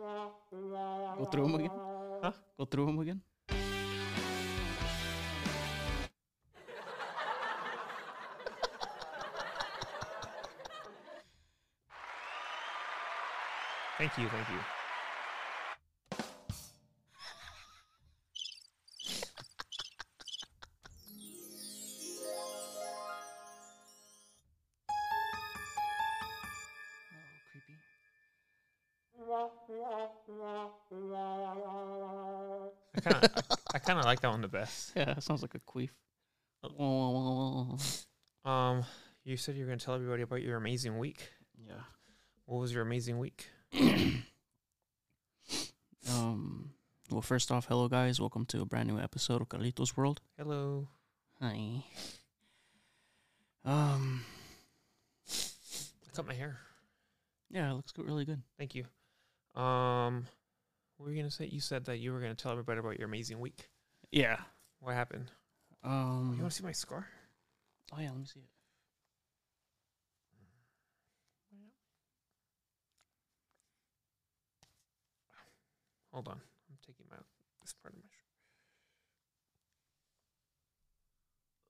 Go through them again. Huh? Go through them again. Thank you, thank you. Kind of like that one the best. Yeah, it sounds like a queef. Um, you said you were gonna tell everybody about your amazing week. Yeah. What was your amazing week? Um. Well, first off, hello guys. Welcome to a brand new episode of Carlitos World. Hello. Hi. Um. I cut my hair. Yeah, it looks good, really good. Thank you. Um, what were you gonna say? You said that you were gonna tell everybody about your amazing week. Yeah. What happened? Um. You want to see my scar? oh yeah, let me see it. Hold on. I'm taking my this part of my. Sh-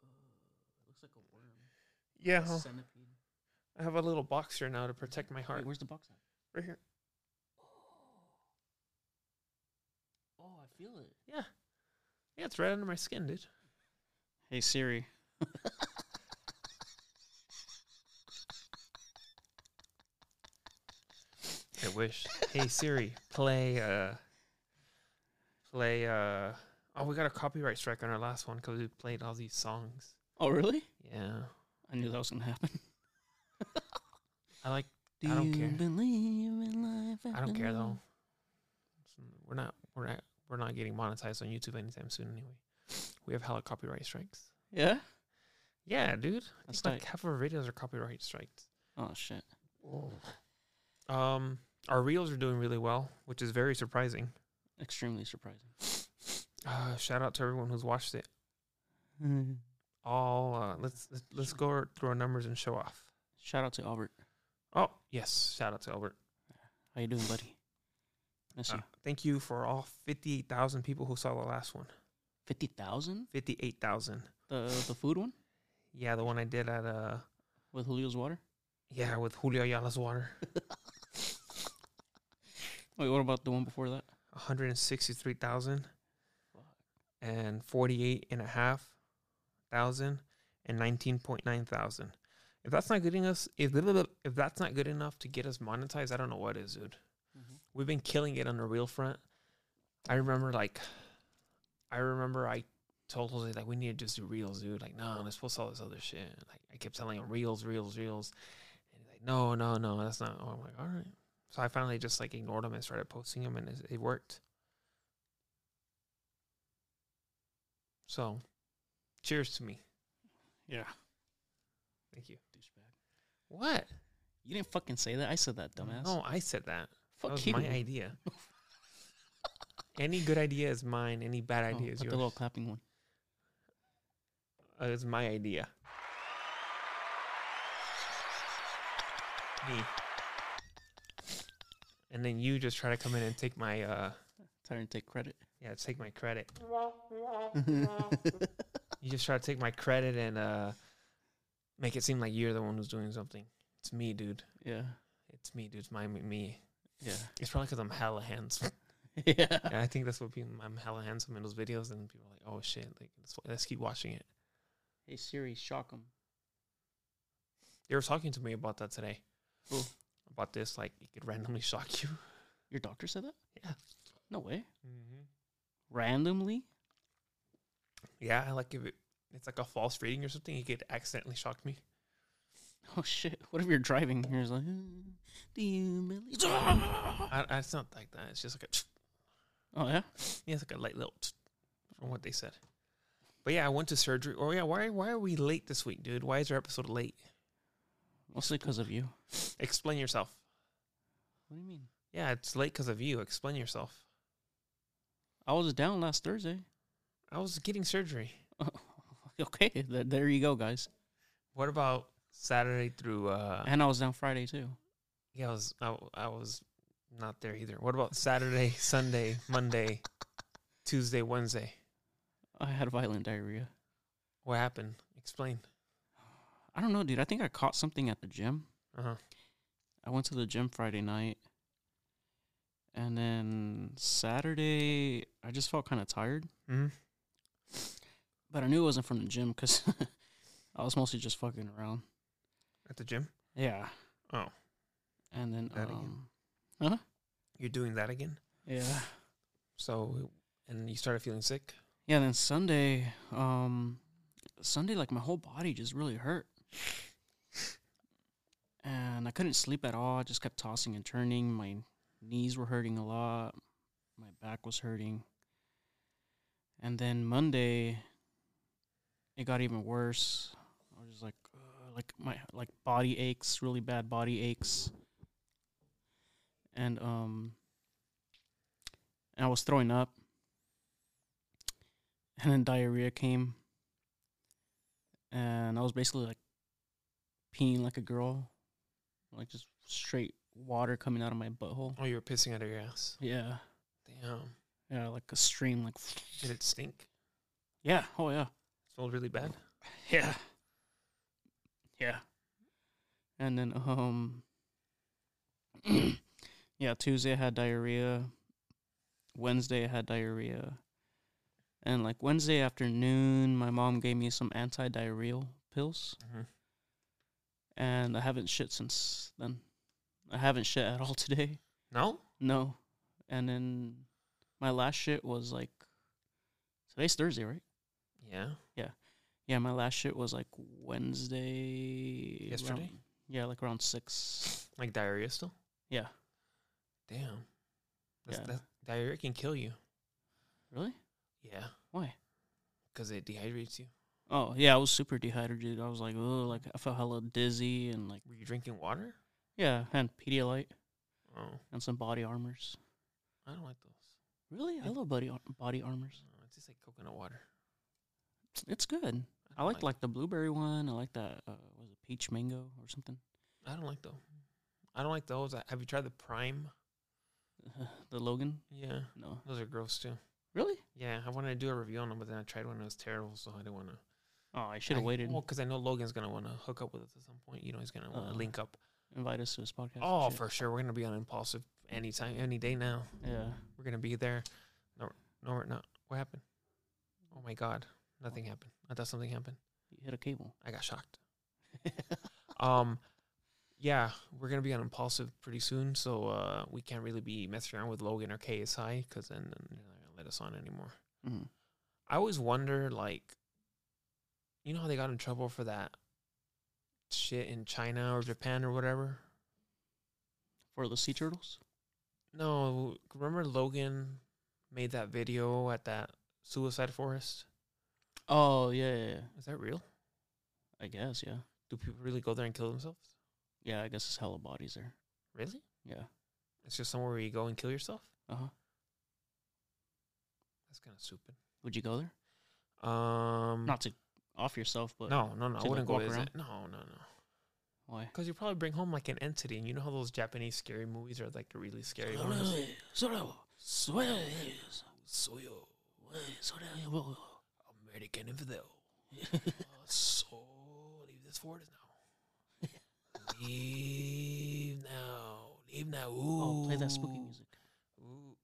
It looks like a worm. yeah, A centipede. I have a little box here now to protect my heart. Wait, where's the box at? right here. Oh, Oh, I feel it. Yeah, yeah, it's right under my skin, dude. Hey Siri. I wish. hey Siri, play uh, play uh. Oh, we got a copyright strike on our last one because we played all these songs. Oh really? Yeah, I knew that was gonna happen. I like. Do I don't you care. believe in life I don't care though. We're not. We're not. We're not getting monetized on YouTube anytime soon. Anyway, we have hella copyright strikes. Yeah. Yeah, dude. I That's think like half of our videos are copyright strikes. Oh shit. Um, our reels are doing really well, which is very surprising. Extremely surprising. Uh, shout out to everyone who's watched it. All uh, let's let's, let's go through our numbers and show off. Shout out to Albert. Oh yes, shout out to Albert. How you doing, buddy? Miss Uh, thank you for all fifty-eight thousand people who saw the last one. Fifty thousand. Fifty-eight thousand. The the food one Yeah, the one I did at uh with Julio's water. yeah with Julio Ayala's water. Wait, what about the one before that? One hundred and sixty-three thousand and forty-eight and a half thousand and nineteen point nine thousand. If that's not good enough, if if that's not good enough to get us monetized, I don't know what is, dude. We've been killing it on the reel front. I remember like, I remember I told Jose like we need to just do reels, dude. Like no, let's post all this other shit. Like I kept telling him reels, reels, reels, and he's like no, no, no, that's not. Oh, I'm like all right. So I finally just like ignored him and started posting him, and it, it worked. So, cheers to me. Yeah. Thank you. Douchebag. What? You didn't fucking say that. I said that, dumbass. No, I said that. Fuck that was you. my idea. Any good idea is mine. Any bad Oh, idea is yours. the little clapping one. Uh, it's my idea. Me. And then you just try to come in and take my uh Trying to take credit. yeah, take my credit. You just try to take my credit and uh make it seem like you're the one who's doing something. It's me, dude. yeah. It's me, dude. It's my me. Yeah. It's probably because I'm hella handsome. yeah. I think that's what people. I'm hella handsome in those videos, and people are like, "Oh shit!" Like, let's, let's keep watching it. Hey Siri, shock him. They were talking to me about that today. Who? About this, like it could randomly shock you. Your doctor said that? Yeah. No way. Mm-hmm. Randomly? Yeah, I like if it, it's like a false reading or something. It could accidentally shock me. Oh shit! What if you're driving? You're like, "Uh, do you believe? I, I, it's not like that. It's just like a. Oh yeah. Yeah, it's like a light little from what they said. But yeah, I went to surgery. Oh yeah, why why are we late this week, dude? Why is our episode late? Mostly because of you. Explain yourself. What do you mean? Yeah, it's late because of you. Explain yourself. I was down last Thursday. I was getting surgery. okay, th- there you go, guys. What about Saturday through? uh And I was down Friday too. Yeah, I was I, I was Not there either. What about Saturday, Sunday, Monday, Tuesday, Wednesday? I had violent diarrhea. What happened? Explain. I don't know, dude. I think I caught something at the gym. Uh huh. I went to the gym Friday night. And then Saturday, I just felt kind of tired. hmm But I knew it wasn't from the gym because I was mostly just fucking around. At the gym. Yeah. Oh. And then, That again. um, You're doing that again. yeah. So, and you started feeling sick. Yeah, then Sunday, um, Sunday, like my whole body just really hurt. And I couldn't sleep at all. I just kept tossing and turning. My knees were hurting a lot. My back was hurting. And then Monday, it got even worse. I was just like, like my like body aches, really bad body aches. And um, and I was throwing up and then diarrhea came and i was basically like peeing like a girl like just straight water coming out of my butthole Oh, you were pissing out of your ass. yeah Damn. yeah like a stream like Did it stink? yeah oh yeah It Smelled really bad. yeah yeah and then um yeah tuesday i had diarrhea wednesday i had diarrhea and like wednesday afternoon my mom gave me some anti-diarrheal pills Mm-hmm. and I haven't shit since then. I haven't shit at all today. No. No. And then my last shit was like today's Thursday, right? Yeah. Yeah, my last shit was like Wednesday. Yesterday? around- yeah, like around six. Like diarrhea still. Yeah. Damn. That's, Yeah. that diarrhea can kill you. Really? Yeah. Why? Because it dehydrates you. Oh yeah, I was super dehydrated. I was like, oh, like I felt hella dizzy and like Were you drinking water? yeah, and Pedialyte Oh, and some body armors. I don't like those. Really, I Yeah. love body body armors. Oh, it's just like coconut water. It's good. I don't like like the blueberry one. I like that. Uh, was it peach mango or something? I don't like those. I don't like those. I- Have you tried the Prime? the Logan? Yeah, No. those are gross too. Really? Yeah, I wanted to do a review on them, but then I tried one and it was terrible, so I didn't want to. Oh, I should have waited. Well, because I know Logan's gonna want to hook up with us at some point. You know, he's gonna want to Uh, link up. Invite us to his podcast. Oh, for sure. We're gonna be on Impulsive anytime, any day now. yeah. We're gonna be there. No, no, we're not. What happened? Oh my God, nothing happened. I thought something happened. You hit a cable. I got shocked. Um, yeah, we're gonna be on Impulsive pretty soon, so uh, we can't really be messing around with Logan or KSI because then then they're not gonna let us on anymore. Mhm. I always wonder, like, you know how they got in trouble for that shit in China or Japan or whatever. For the sea turtles? No, remember Logan made that video at that suicide forest. Oh yeah, yeah, yeah. Is that real? I guess yeah. Do people really go there and kill themselves? Yeah, I guess it's hella bodies there. Really? Yeah. It's just somewhere where you go and kill yourself. Uh huh. That's kind of stupid. Would you go there? Um, Not to off yourself, but no, no, no. I wouldn't like, go visit. No, no, no. why? Because you probably bring home like an entity, and you know how those Japanese scary movies are like the really scary ones. American infidel. Uh, so leave this fort now. leave now. Leave now. Ooh. Oh, play that spooky music. Ooh.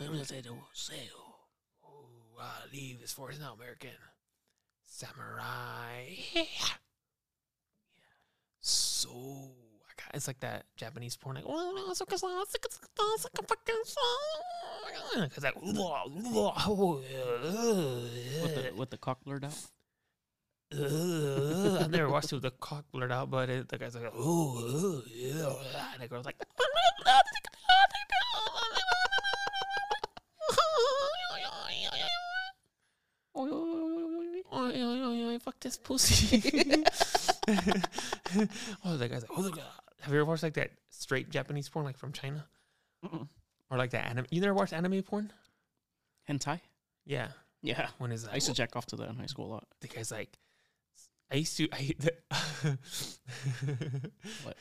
Ooh, uh, say the sale. Oh, uh leave this forest now, American. Samurai. So I got it's like that Japanese porn, like oh, no, it's like it's like it's like a fucking song. Cause like oh, With the with the cock blurred out. I've never watched it with the cock blurred out, but it, the guy's like, oh, yeah, and the girl's like, fuck this pussy. oh, that guy's like, oh, God. Have you ever watched like that straight Japanese porn, like from China, Mm-mm. or like that anime? You never watched anime porn? Hentai. Yeah, Yeah. when is that? I used to jack off to that in high school a lot. the guy's like, I used to, I, the, What?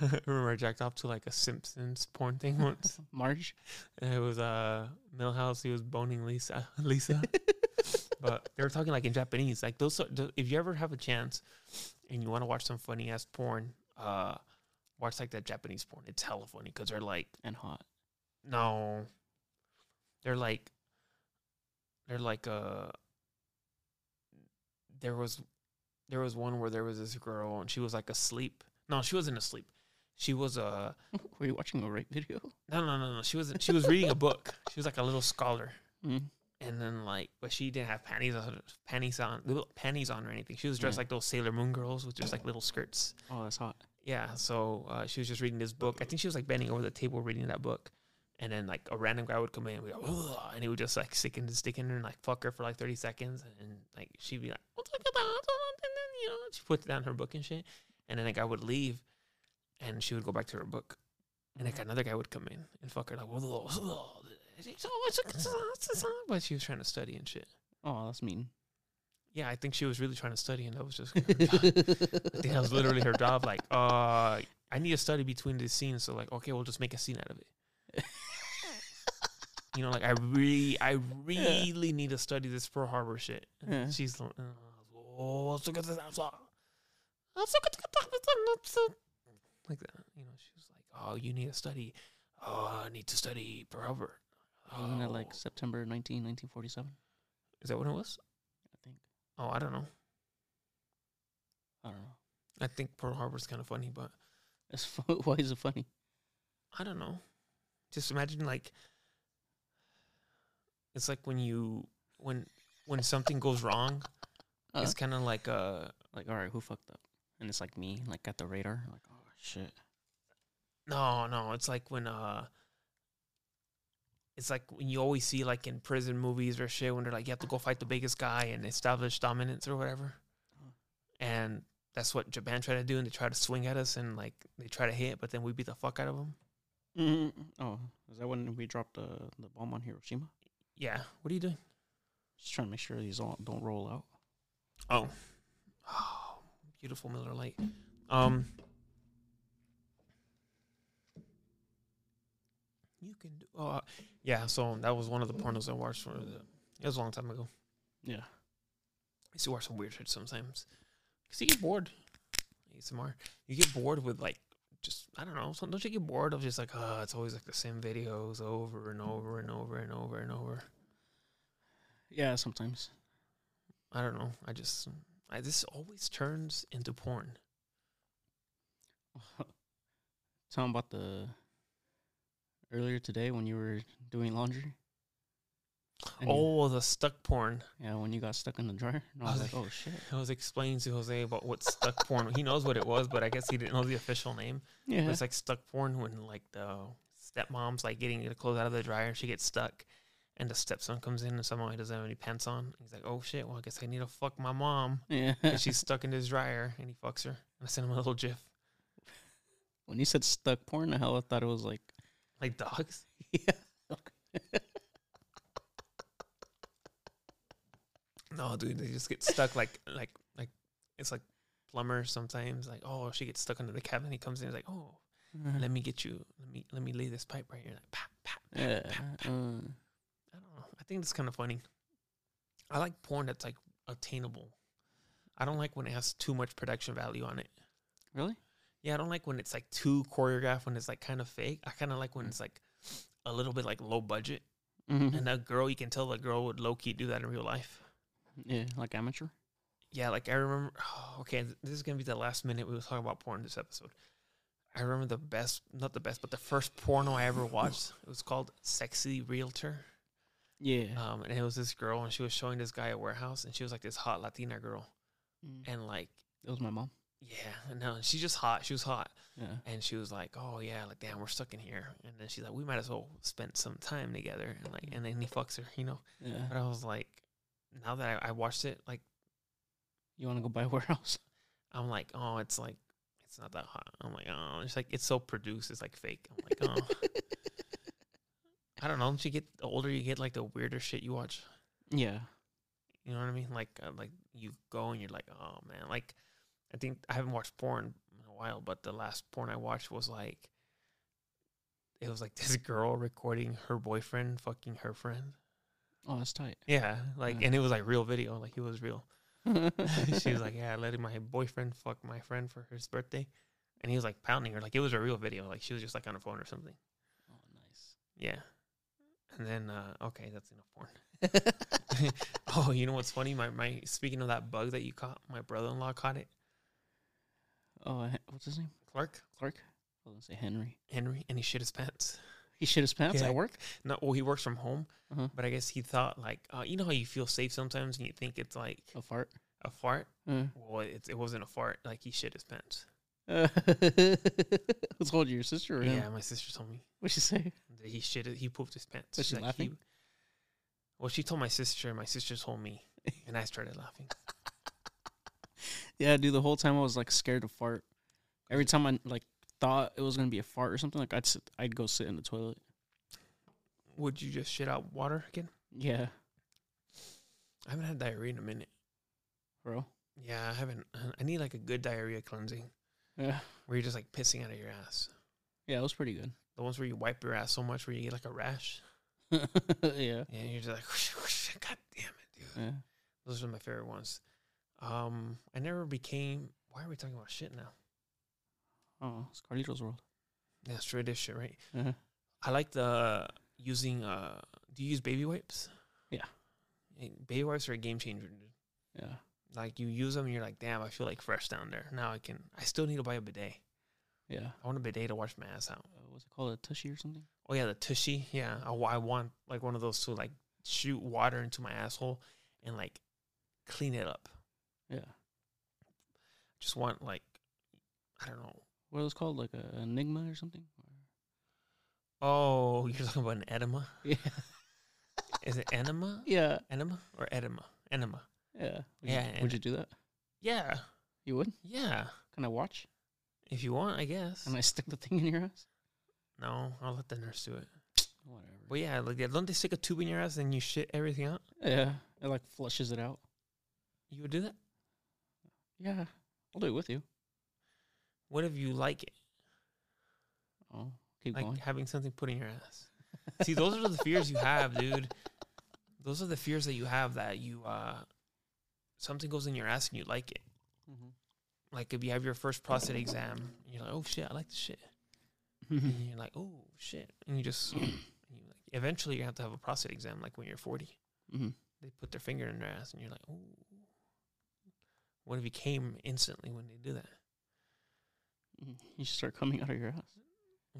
remember I jacked off to like a Simpsons porn thing once. Marge. And it was uh Milhouse. He was boning Lisa. Lisa. but they were talking like in Japanese. Like those. th- If you ever have a chance and you want to watch some funny ass porn, uh, watch like that Japanese porn. It's hella funny because they're like and hot. no, they're like they're like uh. There was, there was one where there was this girl and she was like asleep. No, she wasn't asleep. She was uh Were you watching a rape video? no no no no. She wasn't. she was reading a book. She was like a little scholar. Mm. And then like, but she didn't have panties on, panties on, little panties on or anything. She was dressed Yeah. like those Sailor Moon girls with just like little skirts. Oh, that's hot. Yeah, so uh, she was just reading this book. I think she was like bending over the table reading that book, and then like a random guy would come in and, we go, "Ugh," and he would just like stick in, the stick in her and like fuck her for like thirty seconds, and like she'd be like, "What's up?" And then you know she put down her book and shit, and then the guy would leave, and she would go back to her book, and like another guy would come in and fuck her like, but she was trying to study and shit. Oh, that's mean. Yeah, I think she was really trying to study, and that was just. I think that was literally her job. Like, uh, I need to study between these scenes, so like, okay, we'll just make a scene out of it. you know, like I really, I really need to study this Pearl Harbor shit. Yeah. She's like, oh, look at this. Let's look at this. like that. You know, she was like, oh, you need to study. Oh, I need to study Pearl Harbor. Wasn't it like Oh. September 19, 1947? Is that what it was? I think. Oh, I don't know. I don't know. I think Pearl Harbor's kind of funny, but It's fu- Why is it funny? I don't know. Just imagine like it's like when you when when something goes wrong, Uh, it's kind of like uh like, all right, who fucked up? And it's like me, like at the radar. Like, oh, shit. no, no, it's like when uh it's like when you always see like in prison movies or shit when they're like you have to go fight the biggest guy and establish dominance or whatever. Huh. And that's what Japan tried to do and they try to swing at us and like they try to hit but then we beat the fuck out of them. mm Oh, is that when we dropped the, the bomb on Hiroshima? Yeah, what are you doing? Just trying to make sure these all don't roll out. Oh. Oh, beautiful Miller Lite. Um You can do oh uh, yeah, so that was one of the pornos I watched for the it was a long time ago. Yeah. I used to watch some weird shit sometimes. Cause you get bored. ASMR. You get bored with like just I don't know. So don't you get bored of just like oh it's always like the same videos over and over and over and over and over. Yeah, sometimes. I don't know. I just I, this always turns into porn. Tell 'em about the earlier today when you were doing laundry. And you- Oh, the stuck porn. yeah, when you got stuck in the dryer. And I I was like, oh shit. I was explaining to Jose about what stuck porn. He knows what it was, but I guess he didn't know the official name. Yeah. It's like stuck porn when like the stepmom's like getting the clothes out of the dryer, and she gets stuck, and the stepson comes in and somehow he doesn't have any pants on. He's like, "Oh shit! Well, I guess I need to fuck my mom." yeah. She's stuck in his dryer, and he fucks her. And I sent him a little gif, when you said stuck porn, the hell I thought it was like like dogs. yeah. No, dude, they just get stuck like like like it's like plumbers sometimes. Like, oh, she gets stuck under the cabinet. He comes in, he's like, "Oh, let me get you. Let me let me lay this pipe right here." Like, pap, pap, pap, yeah. Uh, I don't know. I think it's kind of funny. I like porn that's like attainable. I don't like when it has too much production value on it. really? Yeah, I don't like when it's like too choreographed, when it's like kind of fake. I kind of like when it's like a little bit like low budget. Mm-hmm. And that girl, you can tell the girl would low key do that in real life. Yeah, like amateur. Yeah, like I remember. Oh, okay, this is gonna be the last minute we were talking about porn this episode. I remember the best, not the best, but the first porno I ever watched. It was called "Sexy Realtor." Yeah. Um, and it was this girl, and she was showing this guy a warehouse, and she was like this hot Latina girl, Mm. and like, It was my mom. Yeah, no, she's just hot. She was hot, Yeah. and she was like, oh yeah, like damn, we're stuck in here. And then she's like, we might as well spend some time together, and like, and then he fucks her, you know. Yeah. But I was like, now that I, I watched it, like, You want to go buy a warehouse? I'm like, oh, it's like, it's not that hot. I'm like, oh, it's like it's so produced, it's like fake. I'm like, oh, I don't know. Don't you get older you get, like the weirder shit you watch. yeah. You know what I mean? Like, uh, like you go and you're like, oh man, like I think I haven't watched porn in a while, but the last porn I watched was like it was like this girl recording her boyfriend fucking her friend. Oh, that's tight. Yeah, like Yeah. and it was like real video, like he was real. she was like, "Yeah, I let my boyfriend fuck my friend for his birthday," and he was like pounding her, like it was a real video, like she was just like on her phone or something. oh, nice. Yeah, and then uh okay, that's enough porn. oh, you know what's funny? My my speaking of that bug that you caught, my brother-in-law caught it, Oh, what's his name? Clark Clark. I was gonna say Henry. Henry, and he shit his pants. He shit his pants Yeah. at work. No, well, he works from home, Uh-huh. but I guess he thought like, uh, you know how you feel safe sometimes, and you think it's like A fart. a fart. Uh. Well, it it wasn't a fart. Like he shit his pants. Who's told you, your sister or him? Yeah, my sister told me. What'd she say? that he shit he pooped his pants. Was she laughing? He, well, she told my sister, and my sister told me, and I started laughing. Yeah, dude. The whole time I was like scared to fart. Every time I like thought it was gonna be a fart or something, like I'd sit, I'd go sit in the toilet. Would you just shit out water again? Yeah, I haven't had diarrhea in a minute. bro. Yeah, I haven't. I need like a good diarrhea cleansing Yeah, where you're just like pissing out of your ass. yeah, it was pretty good. The ones where you wipe your ass so much where you get like a rash. yeah, Yeah, you're just like, God damn it, dude. yeah. Those are my favorite ones. Um, I never became. Why are we talking about shit now? Oh, it's Carlito's world. Yeah, straight this shit, right? Uh-huh. I like the using. Uh, do you use baby wipes? Yeah. Hey, Baby wipes are a game changer, dude. Yeah, Like you use them, and you're like, damn, I feel like fresh down there. Now I can. I still need to buy a bidet. yeah. I want a bidet to wash my ass out. Uh, what's it called? A tushy or something? Oh yeah, the tushy. Yeah, I, I want like one of those to like shoot water into my asshole and like clean it up. Yeah. Just want like I don't know. What was called? Like a enigma or something? Oh, you're talking about an enema? Yeah, Is it enema? yeah, Enema or edema? Enema. yeah. Would Yeah, You, would you do that? Yeah, You would? yeah. Can I watch? If you want, I guess. Can I stick the thing in your ass? No, I'll let the nurse do it. Whatever. But yeah, like yeah, don't they stick a tube in your ass and you shit everything out? Yeah, it like flushes it out. You would do that? Yeah, I'll do it with you. What if you like it? Oh, keep like going. having something put in your ass. See, those are the fears you have, dude. Those are the fears that you have that you uh something goes in your ass and you like it. Mm-hmm. Like if you have your first prostate exam, and you're like, oh shit, I like this shit. and you're like, oh shit, and you just you like, eventually you have to have a prostate exam, like when you're 40. mm-hmm. They put their finger in their ass, and you're like, oh. What if you came instantly when they do that? You should start coming out of your house.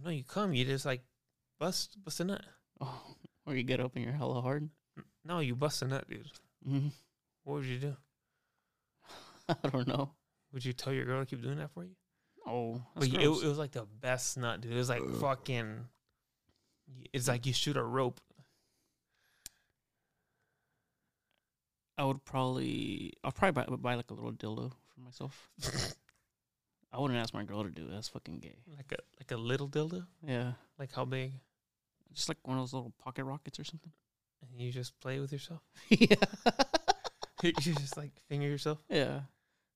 No, you come, you just like bust bust a nut. Oh, or you get up and you're hella hard. No, you bust a nut, dude. Mm-hmm. What would you do? I don't know. Would you tell your girl to keep doing that for you? Oh, But you- it, it was like the best nut, dude. It was like fucking. It's like you shoot a rope. I would probably, I'll probably buy, buy like a little dildo for myself. I wouldn't ask my girl to do it. That's fucking gay. like a like a little dildo. Yeah, Like how big? just like one of those little pocket rockets or something. And you just play with yourself. yeah, you just like finger yourself. yeah,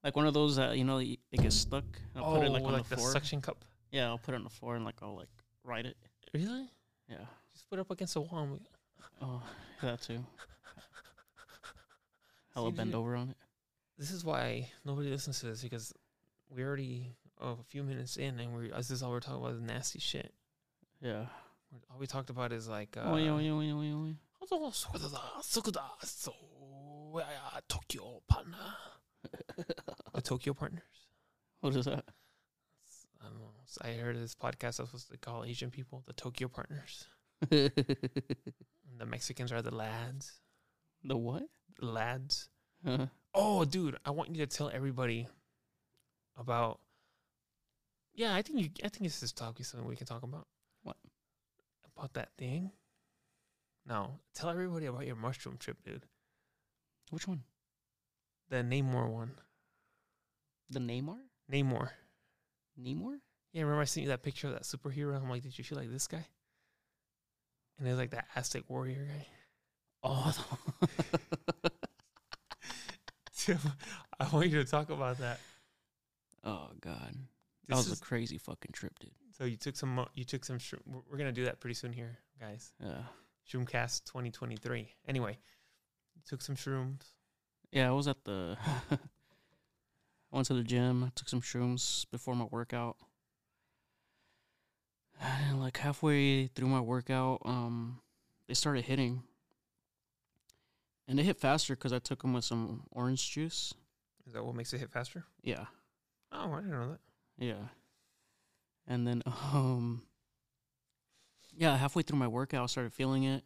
like one of those that you know it gets stuck. I'll put it oh, like on Oh, like the the floor. suction cup. yeah, I'll put it on the floor and like I'll like ride it. Really? Yeah. Just put it up against the wall. And we, Oh, that too hella bend over on it. This is why nobody listens to this because we already oh, a few minutes in and we this is all we're talking about is nasty shit. Yeah. All we talked about is like. Uh, Tokyo partner. the Tokyo partners. What is that? It's, I don't know. So I heard this podcast I was supposed to call Asian people the Tokyo partners. the Mexicans are the lads. The what? Lads. Oh, dude, I want you to tell everybody about. Yeah, I think you. I think this is talking something we can talk about. What? About that thing. No, tell everybody about your mushroom trip, dude. which one? The Namor one. The Neymar? Namor. Namor? Yeah, remember I sent you that picture of that superhero? I'm like, did you feel like this guy? And it was like that Aztec warrior guy. Oh, I want you to talk about that. oh God. That This was is- a crazy fucking trip, dude. so you took some. You took some. Shroom, we're- we're gonna do that pretty soon here, guys. Yeah. Shroomcast 2023. Anyway, you took some shrooms. Yeah, I was at the. I went to the gym. I took some shrooms before my workout. And like halfway through my workout, um, they started hitting, and it hit faster because I took them with some orange juice. Is that what makes it hit faster? Yeah, Oh, I didn't know that. yeah. And then, um, yeah, halfway through my workout, I started feeling it.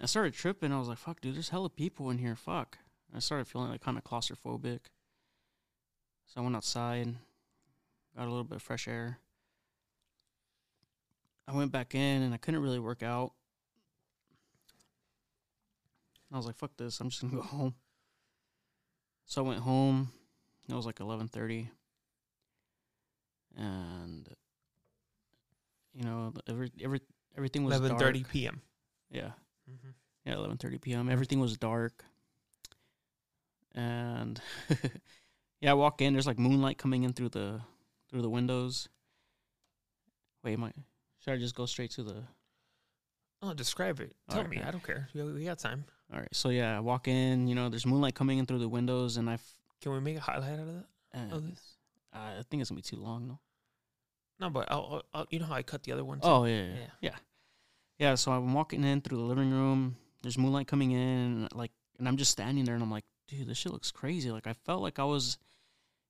I started tripping. I was like, "Fuck, dude, there's hella people in here. Fuck." I started feeling like kind of claustrophobic. So I went outside, got a little bit of fresh air. I went back in and I couldn't really work out. I was like, "Fuck this! I'm just gonna go home." So I went home. It was like eleven thirty, and you know, every every everything was 11:30 p.m. Yeah, Mm-hmm. yeah, eleven thirty p.m. Everything was dark, and yeah, I walk in. There's like moonlight coming in through the through the windows. Wait, my should I just go straight to the? Oh, describe it. Tell Alright. me. I don't care. We, we got time. All right, so yeah, I walk in. You know, there's moonlight coming in through the windows, and I, f- Can we make a highlight out of that? uh, Of this? I think it's gonna be too long, no. No, but I'll, I'll, I'll, you know how I cut the other one. too? Oh yeah, yeah, Yeah. yeah, yeah. Yeah, So I'm walking in through the living room. There's moonlight coming in, and like, and I'm just standing there, and I'm like, dude, this shit looks crazy. Like I felt like I was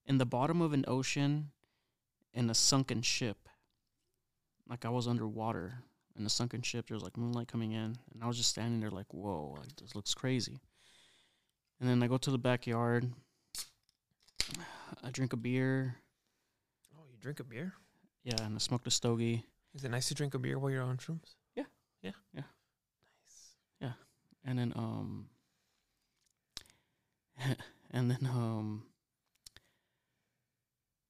in the bottom of an ocean in a sunken ship. Like I was underwater in the sunken ship. There's like moonlight coming in, and I was just standing there, like, whoa, like this looks crazy. And then I go to the backyard. I drink a beer. Oh, you drink a beer? Yeah, and I smoked a stogie. Is it nice to drink a beer while you're on shrooms? Yeah. Yeah. Yeah. Nice. Yeah, and then um and then um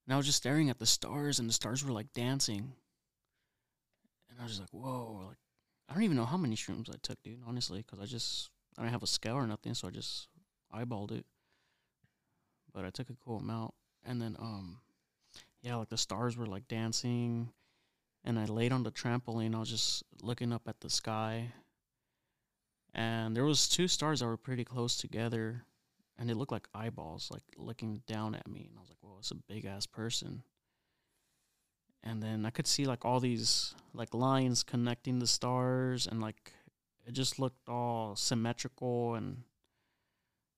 and I was just staring at the stars and the stars were like dancing and I was just like whoa like I don't even know how many shrooms I took dude honestly because I just I didn't have a scale or nothing so I just eyeballed it. But I took a cool amount and then um yeah like the stars were like dancing and I laid on the trampoline I was just looking up at the sky and there was two stars that were pretty close together and they looked like eyeballs like looking down at me and i was like whoa it's a big ass person and then i could see like all these like lines connecting the stars and like it just looked all symmetrical and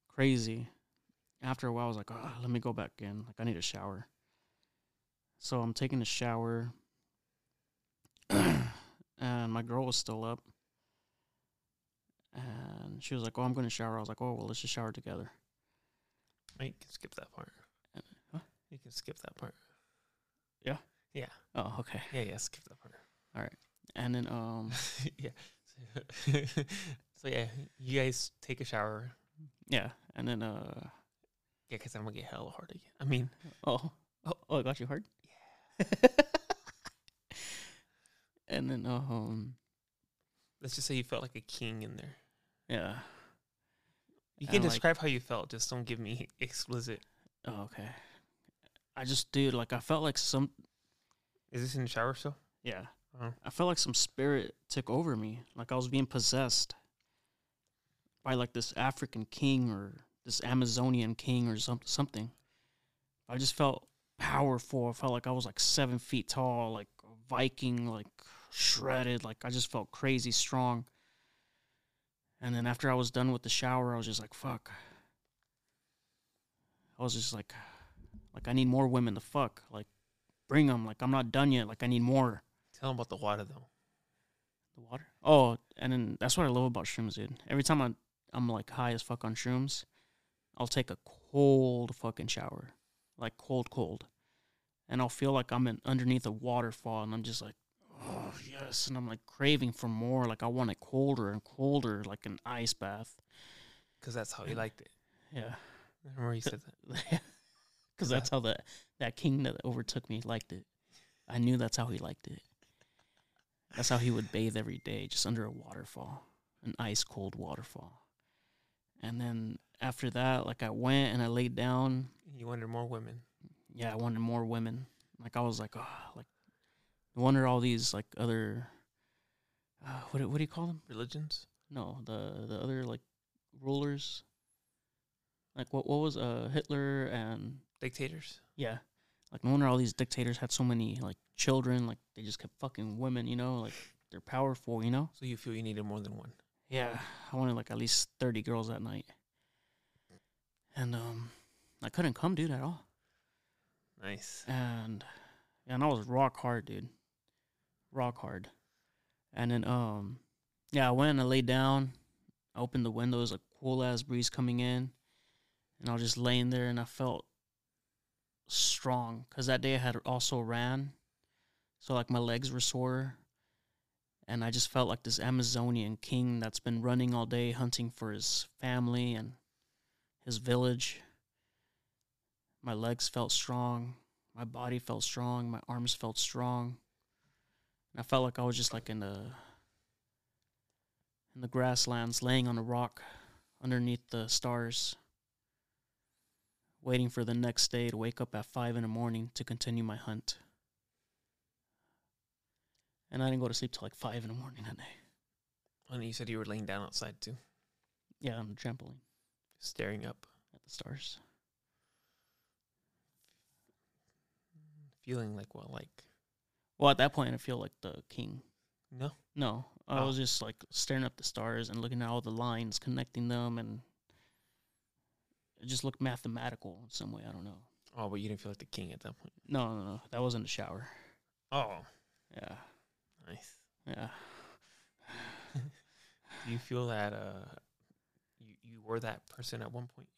crazy after a while i was like oh let me go back in like i need a shower so i'm taking a shower and my girl was still up and she was like, "Oh, I'm going to shower." I was like, "Oh, well, let's just shower together." You can skip that part. Uh, huh? You can skip that part. Oh, okay. Yeah, yeah, skip that part. All right. And then um, yeah. so yeah, you guys take a shower. yeah, and then uh, Yeah, because I'm gonna get hella hard again. I mean, oh, oh, oh, I got you hard. Yeah. and then um, let's just say you felt like a king in there. yeah. You And, can like- describe how you felt. Just don't give me explicit. Oh, okay. I just, dude, like I felt like some, Is this in the shower still? yeah, Oh. I felt like some spirit took over me. Like I was being possessed by like this African king or this Amazonian king or some, something. I just felt powerful. I felt like I was like seven feet tall, like a Viking, like shredded. Like I just felt crazy strong. And then after I was done with the shower, I was just like, fuck. I was just like, like I need more women to fuck. Like, bring them. Like I'm not done yet. Like I need more. Tell them about the water though. The water. Oh, and then that's what I love about shrooms, dude. Every time I'm I'm like high as fuck on shrooms, I'll take a cold fucking shower, like cold, cold, and I'll feel like I'm in underneath a waterfall, and I'm just like, oh yes, and I'm like craving for more. Like I want it colder and colder, like an ice bath. Because that's how you liked it. Yeah, I remember you said that. because that's how that that king that overtook me liked it. I knew that's how he liked it. That's how he would bathe every day, just under a waterfall, an ice cold waterfall. And then after that, like I went and I laid down. You wanted more women. Yeah, I wanted more women. Like I was like, oh, like no wonder all these like other uh, what do- what do you call them? Religions. No, the the other like rulers. Like what what was uh Hitler and Dictators. yeah, like no wonder all these dictators had so many like children. Like they just kept fucking women. You know, like they're powerful. You know. So you feel you needed more than one. Yeah, I wanted like at least thirty girls that night, and um, I couldn't come, dude, at all. Nice. and and I was rock hard, dude, rock hard. And then um, yeah, I went and I laid down. I opened the windows, a cool ass breeze coming in, and I was just laying there, and I felt strong because that day I had also ran, so like my legs were sore, and I just felt like this Amazonian king that's been running all day hunting for his family and his village. My legs felt strong. My body felt strong. My arms felt strong. And I felt like I was just like in the in the grasslands, laying on a rock underneath the stars, waiting for the next day to wake up at five in the morning to continue my hunt. And I didn't go to sleep till like five in the morning that day. And you said you were laying down outside too, Yeah, on the trampoline staring up, at the stars. feeling like what, like Well, at that point, I feel like the king. no. No, I Oh. was just like staring up the stars and looking at all the lines, connecting them, and it just looked mathematical in some way. I don't know. Oh, but you didn't feel like the king at that point. No, no, no. That wasn't the shower. Oh, Yeah, nice. yeah. Do you feel that uh, you you were that person at one point?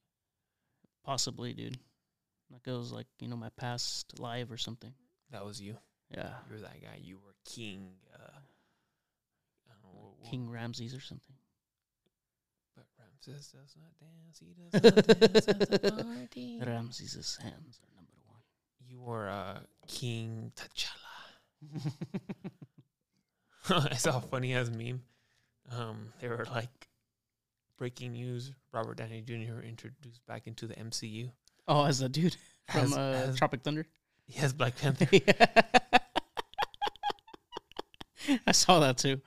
Possibly, dude. Like it was like you know my past life or something. That was you. Yeah, You were that guy. You were king. Uh, I don't know, King Ramses or something. Ramses does not dance. He does not dance at the party. Ramses' hands are number one. You were uh, King T'Challa. I saw a funny ass meme. Um, they were like breaking news: Robert Downey Jr. introduced back into the MCU. oh, as a dude from As- uh, as- Tropic Thunder. Has Black Panther. I saw that too.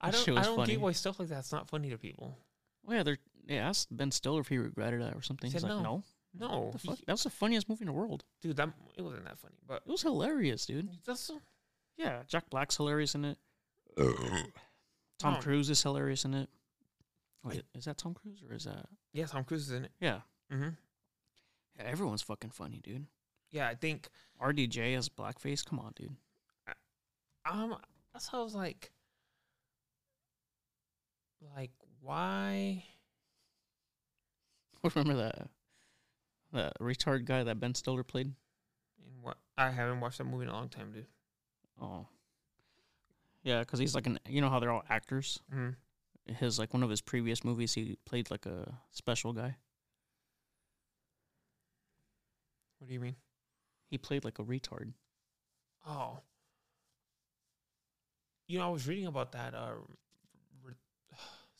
I don't. I don't funny. get why stuff like that's not funny to people. Well, yeah, they're they asked Ben Stiller if he regretted that or something. He He's said like, no. no, he- fuck? That was the funniest movie in the world. dude, that it wasn't that funny. But It was hilarious, dude. that's so, Yeah, Jack Black's hilarious in it. Tom Oh. Cruise is hilarious in it. Wait, is that Tom Cruise or is that? yeah. Tom Cruise is in it. Yeah, Mm-hmm. yeah everyone's fucking funny, dude. Yeah, I think RDJ as blackface. Come on, dude. um that's how I was like, like why? Remember that that retard guy that Ben Stiller played? And what? I haven't watched that movie in a long time, dude. Oh, yeah, because he's like an. You know how they're all actors. Mm-hmm. His like one of his previous movies, he played like a special guy. What do you mean? He played like a retard. Oh. You know, I was reading about that uh re-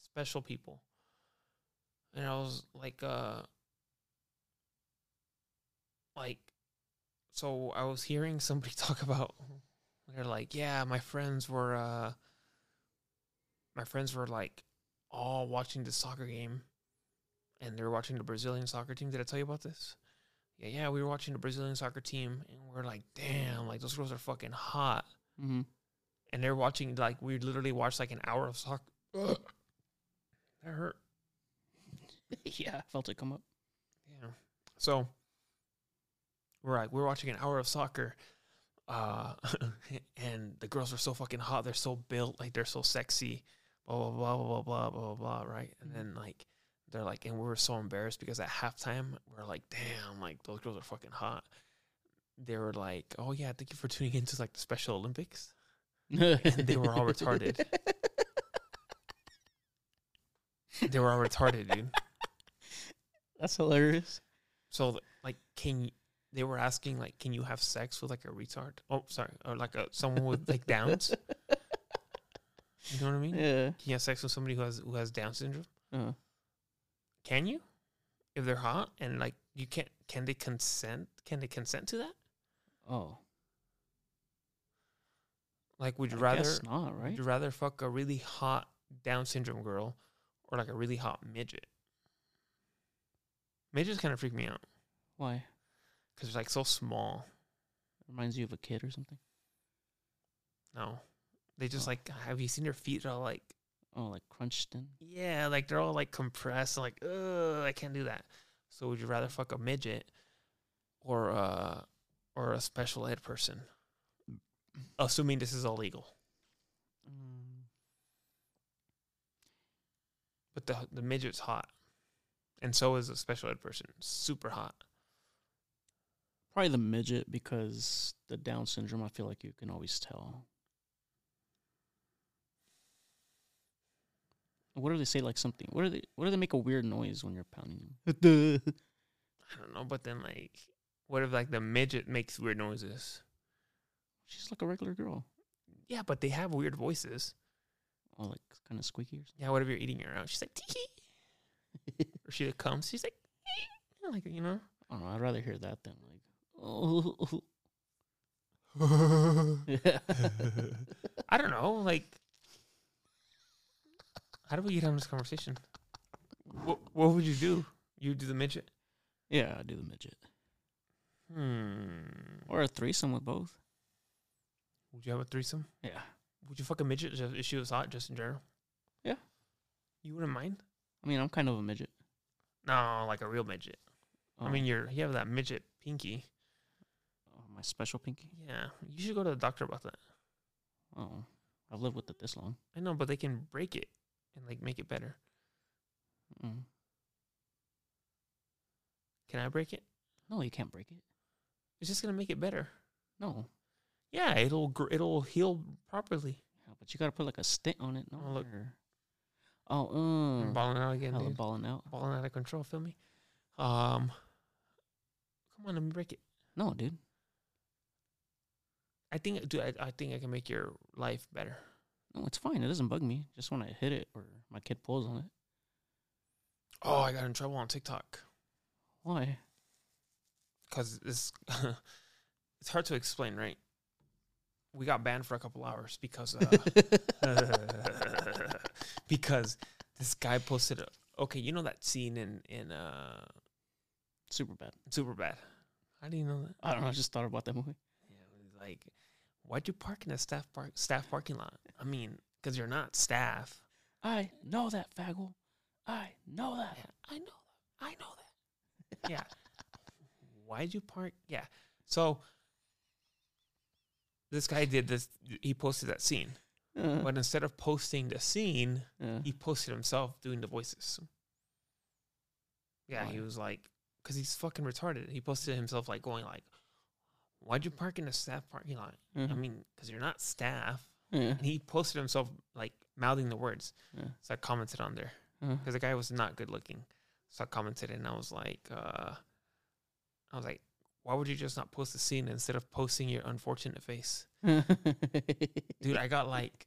special people. And I was like uh like so I was hearing somebody talk about they're like, "Yeah, my friends were uh my friends were like all watching the soccer game and they were watching the Brazilian soccer team. Did I tell you about this? Yeah, yeah, we were watching the Brazilian soccer team and we're like, damn, like those girls are fucking hot. Mm-hmm. And they're watching like we literally watched like an hour of soccer. That hurt. yeah, felt it come up. Yeah. So right, we're watching an hour of soccer. Uh, and the girls are so fucking hot. They're so built, like they're so sexy. Blah blah blah blah blah blah blah. blah right, and then mm-hmm. like they're like, and we were so embarrassed because at halftime we are like, damn, like those girls are fucking hot. They were like, oh yeah, thank you for tuning into like the Special Olympics. and they were all retarded. they were all retarded, dude. That's hilarious. So like, can they were asking like, can you have sex with like a retard? Oh, sorry, or like a someone with like Downs. You know what I mean? Yeah. Can you have sex with somebody who has who has Down syndrome? Uh, Can you? If they're hot and like you can't, can they consent? Can they consent to that? oh. Like, would you I rather not, right? would you rather fuck a really hot Down syndrome girl or like a really hot midget? Midgets kind of freak me out Why? because they're like so small. Reminds you of a kid or something? No, they just Oh. like have you seen their feet? They're all like Oh, like crunched in. yeah, like they're all like compressed. Like ugh, I can't do that. So would you rather fuck a midget or uh or a special ed person? Assuming this is all legal, Mm, but the the midget's hot, and so is a special ed person, super hot. probably the midget because the Down syndrome. I feel like you can always tell. What do they say? Like something. What do they? What do they make a weird noise when you're pounding them? I don't know, but then like, what if like the midget makes weird noises? She's like a regular girl. Yeah, but they have weird voices. Oh, like kind of squeaky or something. Yeah, whatever you're eating her out? She's like, tee something. or she comes, she's like, like you know. I don't know. I'd rather hear that than like, oh, I don't know. Like, how do we get on this conversation? What What would you do? You do the midget? yeah, I do the midget Hmm. or a threesome with both. Would you have a threesome? Yeah, Would you fuck a midget just if she was hot, just in general? Yeah. You wouldn't mind? I mean, I'm kind of a midget. No, like a real midget. I Oh, mean, you're you have that midget pinky. oh, my special pinky. Yeah, you should go to the doctor about that. Oh, I've lived with it this long. I know, but they can break it and like make it better. Mm. Can I break it? No, you can't break it. It's just gonna make it better. No, Yeah, it'll gr- it'll heal properly. Yeah, but you gotta put like a stint on it. No, Oh, look. or- oh, I'm uh, balling out again, hella dude. balling out. balling out of control. Feel me? Um, come on, let me break it. No, dude. I think, dude, I, I think I can make your life better. No, it's fine. It doesn't bug me. Just when I hit it or my kid pulls on it. Oh, I got in trouble on TikTok Why? because this. it's hard to explain, right? We got banned for a couple hours because uh, because this guy posted. A, okay, you know that scene in in uh, Superbad. Super Bad. How do you know that? I don't know. I just thought about that movie. Yeah, it was like, why'd you park in a staff park staff parking lot? I mean, because you're not staff. I know that, faggle. I know that. Yeah, I know that. I know that. yeah. Why'd you park? Yeah. So this guy did this. He posted that scene, Uh, but instead of posting the scene, yeah. he posted himself doing the voices. Yeah, he was like, because he's fucking retarded. He posted himself like going like, "Why'd you park in the staff parking lot? I Mhm. mean, because you're not staff." And he posted himself like mouthing the words. So I commented on there Uh, because the guy was not good looking. So I commented and I was like, uh, I was like, why would you just not post the scene instead of posting your unfortunate face? Dude, I got like,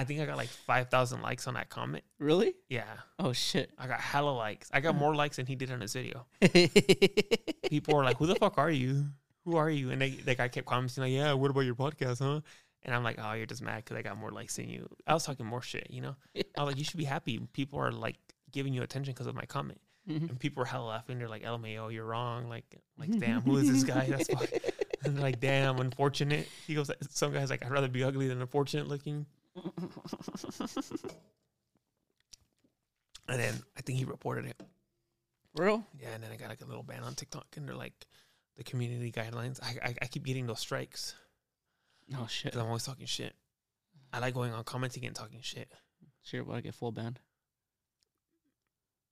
I think I got like 5,000 likes on that comment. really? Yeah. Oh shit. I got hella likes. I got more likes than he did on his video. People were like, who the fuck are you? Who are you? And they, the guy kept commenting like, yeah, what about your podcast, huh? And I'm like, oh, you're just mad because I got more likes than you. I was talking more shit, you know? I was like, you should be happy. People are like giving you attention because of my comment. Mhm. And people were hella laughing. They're like, LMAO, you're wrong. Like, like, damn, who is this guy? That's they're like, damn, unfortunate. He goes, some guy's like, I'd rather be ugly than unfortunate looking. And then I think he reported it. Real? Yeah, and then I got like a little ban on TikTok, and they're like, the community guidelines. I I, I keep getting those strikes Oh shit. because I'm always talking shit. I like going on commenting and talking shit. Sure, about to get full banned.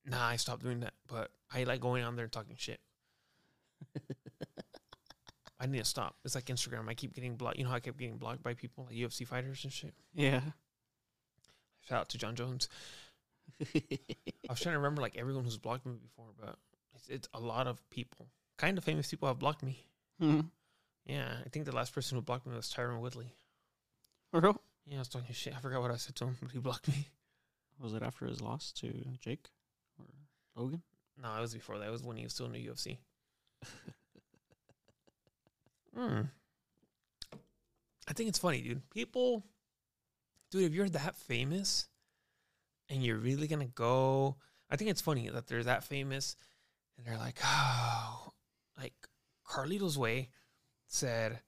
Nah, I stopped doing that, but I like going on there and talking shit. I need to stop. It's like Instagram. I keep getting blocked. You know how I kept getting blocked by people like UFC fighters and shit. Yeah. Shout out to Jon Jones. I was trying to remember like everyone who's blocked me before, but it's, it's a lot of people. Kind of famous people have blocked me. Mhm. Yeah, I think the last person who blocked me was Tyron Woodley. Bro. Yeah, I was talking shit. I forgot what I said to him, but he blocked me. Was it after his loss to Jake or Logan? No, it was before that. It was when he was still in the UFC. Hmm. I think it's funny, dude. People, dude, if you're that famous and you're really gonna go, I think it's funny that they're that famous and they're like, oh, like Carlito's Way said,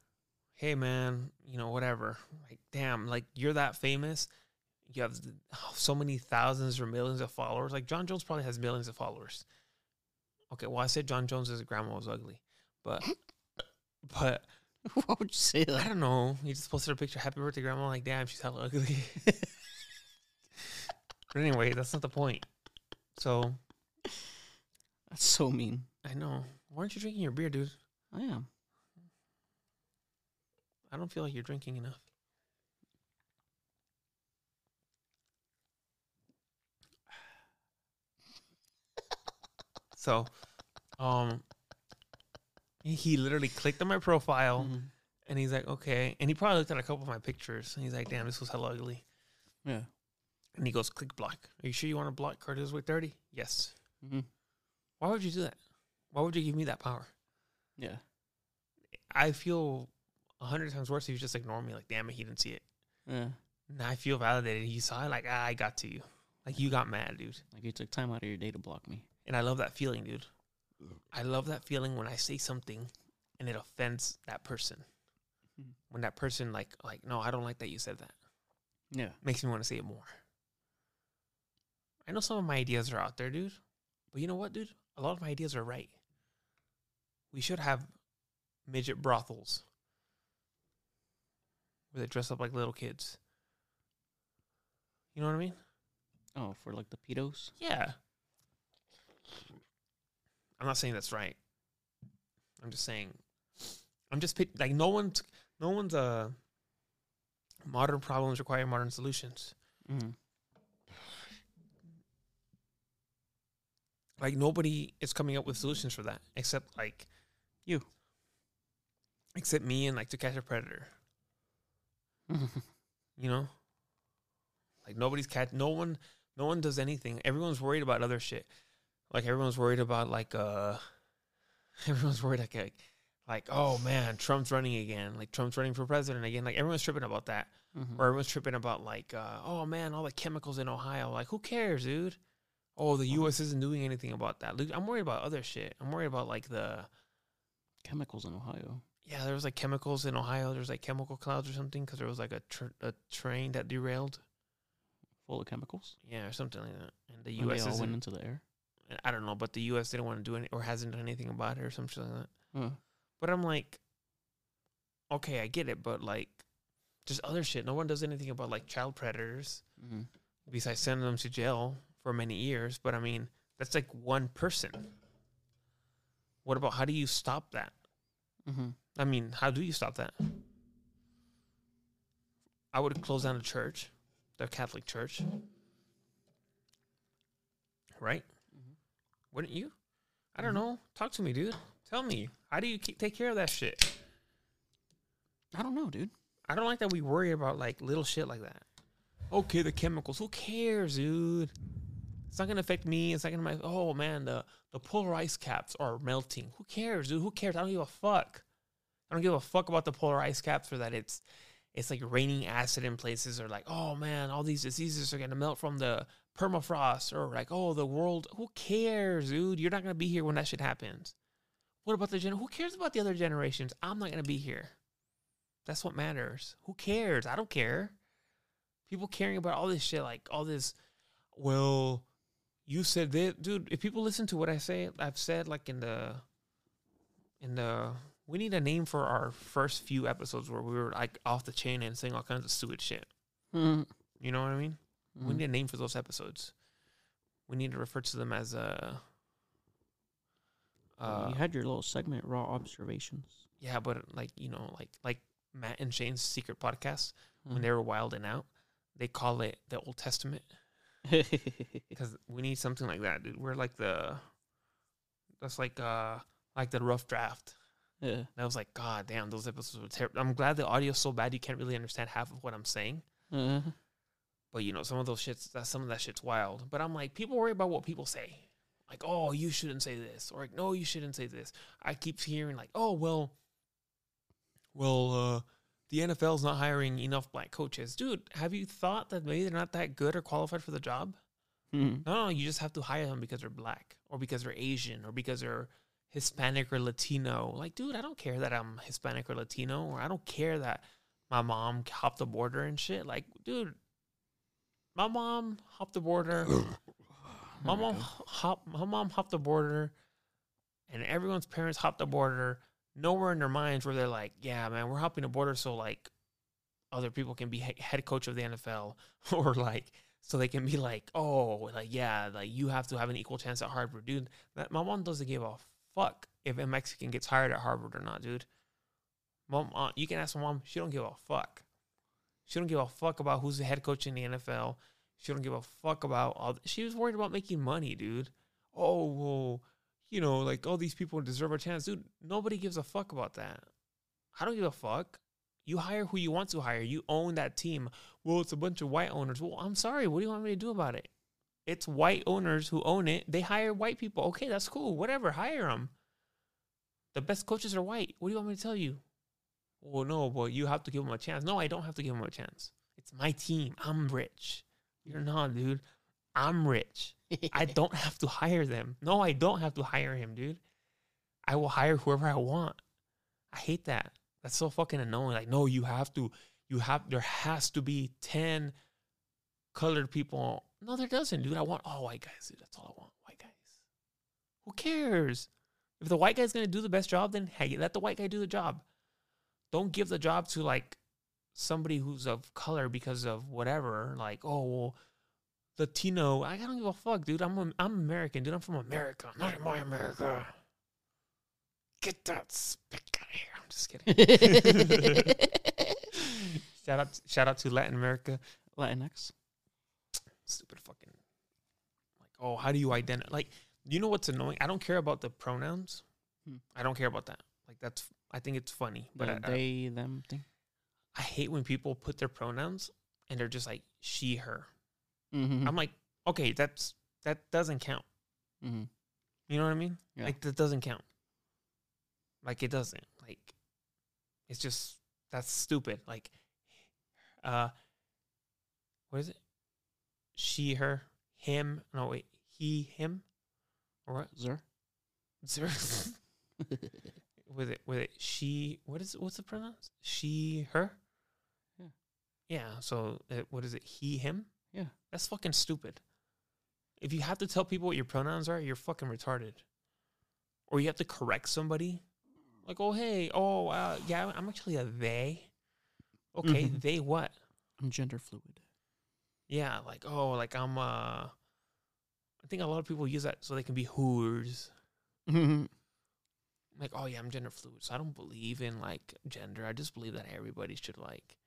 hey man, you know, whatever. Like, damn, like you're that famous. You have so many thousands or millions of followers. Like Jon Jones probably has millions of followers. Okay, well I said Jon Jones' grandma was ugly, but but Why would you say I don't know. He just posted a picture. Happy birthday, grandma. Like, damn, she's hella ugly. but anyway, that's not the point. So That's so mean. I know. Why aren't you drinking your beer, dude? I am. I don't feel like you're drinking enough. So, um, he- literally clicked on my profile Mhm. and he's like, okay. And he probably looked at a couple of my pictures and he's like, damn, this was hella ugly. Yeah. And he goes, click block. Are you sure you want to block Carter's Way 30? Yes. hmm Why would you do that? Why would you give me that power? Yeah. I feel a hundred times worse if you just ignore me. Like, damn it, he didn't see it. Yeah. And I feel validated. He saw it. Like, ah, I got to you. Like, you got mad, dude. Like you took time out of your day to block me. And I love that feeling, dude. I love that feeling when I say something and it offends that person. Mhm. When that person, like, like, no, I don't like that you said that. Yeah. Makes me want to say it more. I know some of my ideas are out there, dude. But you know what, dude? A lot of my ideas are right. We should have midget brothels where they dress up like little kids. You know what I mean? Oh, for like the pedos. Yeah. I'm not saying that's right. I'm just saying. I'm just pit- like no one's no one's uh modern problems require modern solutions. Mm-hmm. Like nobody is coming up with solutions for that except like You. except me and like to catch a predator. You know, like nobody's cat. No one. No one does anything. Everyone's worried about other shit. Like everyone's worried about like uh. Everyone's worried like like, like oh man, Trump's running again. Like Trump's running for president again. Like everyone's tripping about that. Mhm. Or everyone's tripping about like uh, oh man, all the chemicals in Ohio. Like who cares, dude? Oh, the U.S. isn't doing anything about that. Look, I'm worried about other shit. I'm worried about like the Chemicals in Ohio. yeah, there was like chemicals in Ohio. There was like chemical clouds or something because there was like a tr- a train that derailed. Full of chemicals. Yeah, or something like that. And the And U.S. they all went into the air. I don't know, but the U.S. didn't want to do any or hasn't done anything about it or something like that. Uh, But I'm like, okay, I get it, but like, just other shit. No one does anything about like child predators mhm. besides sending them to jail for many years. But I mean, that's like one person. What about how do you stop that? Mhm. I mean, how do you stop that? I would close down the church, the Catholic Church. Right? Wouldn't you? I don't Mhm. know. Talk to me, dude. Tell me. How do you keep, take care of that shit? I don't know, dude. I don't like that we worry about like little shit like that. Okay, the chemicals. Who cares, dude? It's not gonna affect me. It's not gonna. Oh man, the the polar ice caps are melting. Who cares, dude? Who cares? I don't give a fuck. I don't give a fuck about the polar ice caps or that it's it's like raining acid in places or like oh man, all these diseases are gonna melt from the permafrost or like oh the world. Who cares, dude? You're not gonna be here when that shit happens. What about the gen? Who cares about the other generations? I'm not gonna be here. That's what matters. Who cares? I don't care. People caring about all this shit, like all this. Well, you said that, dude. If people listen to what I say, I've said like in the, in the. We need a name for our first few episodes where we were like off the chain and saying all kinds of stupid shit. Mhm. You know what I mean? We Mhm. need a name for those episodes. We need to refer to them as uh Uh, Uh, you had your little segment, raw observations. yeah, but like you know, like like Matt and Shane's secret podcast when Mhm. they were wilding out, they call it the Old Testament. because we need something like that, dude. We're like the that's like uh like the rough draft. yeah. And I was like, God damn, those episodes were terrible. I'm glad the audio's so bad you can't really understand half of what I'm saying. Uh, But you know, some of those shits that some of that shit's wild. But I'm like, people worry about what people say. Like, oh, you shouldn't say this, or like, no, you shouldn't say this. I keep hearing like, oh, well, well, uh, the NFL's not hiring enough black coaches. Dude, have you thought that maybe they're not that good or qualified for the job? Mhm. No, no, you just have to hire them because they're black or because they're Asian or because they're Hispanic or Latino. Like, dude, I don't care that I'm Hispanic or Latino, or I don't care that my mom hopped the border and shit. Like, dude, my mom hopped the border. my mom hop, my mom hopped the border, and everyone's parents hopped the border. Nowhere in their minds where they're like, yeah, man, we're hopping the border so like other people can be he- head coach of the NFL, or like so they can be like, oh, like yeah, like you have to have an equal chance at Harvard, dude. That my mom doesn't give a fuck if a Mexican gets hired at Harvard or not, dude. Mom, uh, you can ask my mom; she don't give a fuck. She don't give a fuck about who's the head coach in the NFL. She don't give a fuck about all. She was worried about making money, dude. Oh well, you know, like all these people deserve a chance, dude. Nobody gives a fuck about that. I don't give a fuck. You hire who you want to hire. You own that team. Well, it's a bunch of white owners. Well, I'm sorry. What do you want me to do about it? It's white owners who own it. They hire white people. Okay, that's cool. Whatever. Hire them. The best coaches are white. What do you want me to tell you? Oh, well, no, but you have to give them a chance. No, I don't have to give them a chance. It's my team. I'm rich. You're not, dude. I'm rich. I don't have to hire them. No, I don't have to hire him, dude. I will hire whoever I want. I hate that. That's so fucking annoying. Like, no, you have to. You have. There has to be ten colored people. No, there doesn't, dude. I want all white guys, dude. That's all I want. White guys. Who cares? If the white guy's gonna do the best job, then hey, let the white guy do the job. Don't give the job to like somebody who's of color because of whatever. Like, oh well, Latino. I don't give a fuck, dude. I'm a, I'm American, dude. I'm from America. Not in my America. Get that spick out of here. I'm just kidding. shout out, shout out to Latin America. Latinx. Stupid fucking. Like, oh, how do you identify? Like, you know what's annoying? I don't care about the pronouns. Hmm. I don't care about that. Like, that's. I think it's funny, but But I, I, they, them thing. I hate when people put their pronouns and they're just like she, her. Mm-hmm. I'm like, okay, that's that doesn't count. mm-hmm. You know what I mean? Yeah. Like that doesn't count. Like it doesn't. Like it's just that's stupid. Like uh what is it? She, her, him. No wait, he, him. Or what? Zer. Zero. with it with it she what is it what's the pronouns? She, her? Yeah. Yeah, so uh, what is it? He, him? Yeah. That's fucking stupid. If you have to tell people what your pronouns are, you're fucking retarded. Or you have to correct somebody. Like, oh, hey, oh, uh, yeah, I'm actually a they. Okay, Mhm. they what? I'm gender fluid. Yeah, like, oh, like I'm, uh, I think a lot of people use that so they can be whores. Like, oh, yeah, I'm gender fluid. So I don't believe in, like, gender. I just believe that everybody should, like,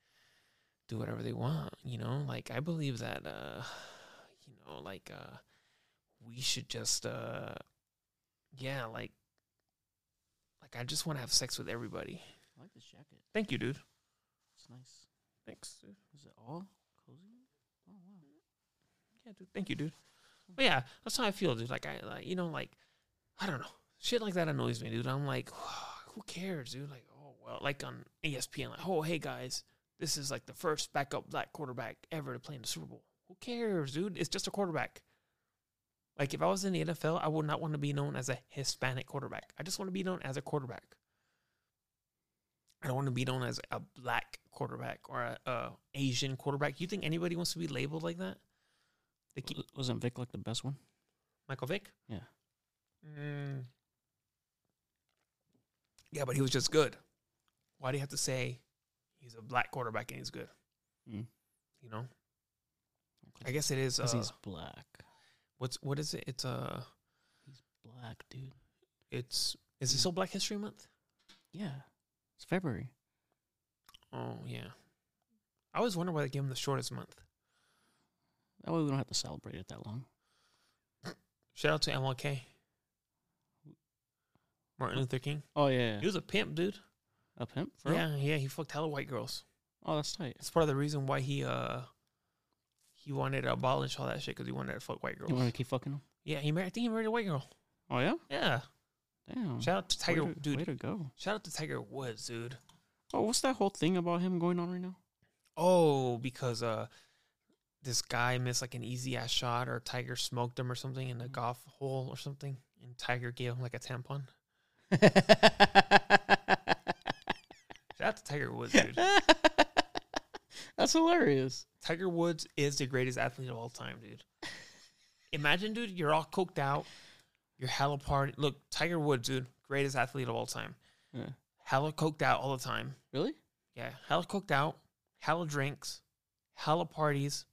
do whatever they want, you know? Like, I believe that, uh, you know, like, uh, we should just, uh, yeah, like, like, I just want to have sex with everybody. I like this jacket. Thank you, dude. It's nice. Thanks, dude. Is it all cozy? Oh wow. Yeah, dude. Thank you, dude. But yeah, that's how I feel, dude. Like I, like, you know, like I don't know, shit like that annoys me, dude. I'm like, who cares, dude? Like, oh well, like on ESPN, like, oh hey guys, this is like the first backup black quarterback ever to play in the Super Bowl. Who cares, dude? It's just a quarterback. Like if I was in the NFL, I would not want to be known as a Hispanic quarterback. I just want to be known as a quarterback. I don't want to be known as a black quarterback or a, a Asian quarterback. You think anybody wants to be labeled like that? They keep Wasn't Vick like the best one? Michael Vick? Yeah. Mm. Yeah, but he was just good. Why do you have to say he's a black quarterback and he's good? Mm. You know, I guess it is. Uh, he's black. what's what is it? It's uh, He's black, dude. it's is it still Black History Month? Yeah. It's February. Oh yeah. I always wonder why they gave him the shortest month. That way we don't have to celebrate it that long. Shout out to MLK, Martin Luther King. Oh yeah. He was a pimp, dude. A pimp? For real? yeah, yeah. He fucked hella white girls. Oh, that's tight. It's part of the reason why he uh he wanted to abolish all that shit because he wanted to fuck white girls. You want to keep fucking him? Yeah, he married. I think he married a white girl. Oh yeah. Yeah. Damn. Shout out to Tiger, way to, dude. Way to go. Shout out to Tiger Woods, dude. Oh, what's that whole thing about him going on right now? Oh, because uh, this guy missed like an easy ass shot, or Tiger smoked him or something in a golf hole or something, and Tiger gave him like a tampon. Shout out to Tiger Woods, dude. That's hilarious. Tiger Woods is the greatest athlete of all time, dude. Imagine, dude, you're all coked out. You're hella party. Look, Tiger Woods, dude, greatest athlete of all time. Yeah. Hella coked out all the time. Really? Yeah, hella coked out, hella drinks, hella parties,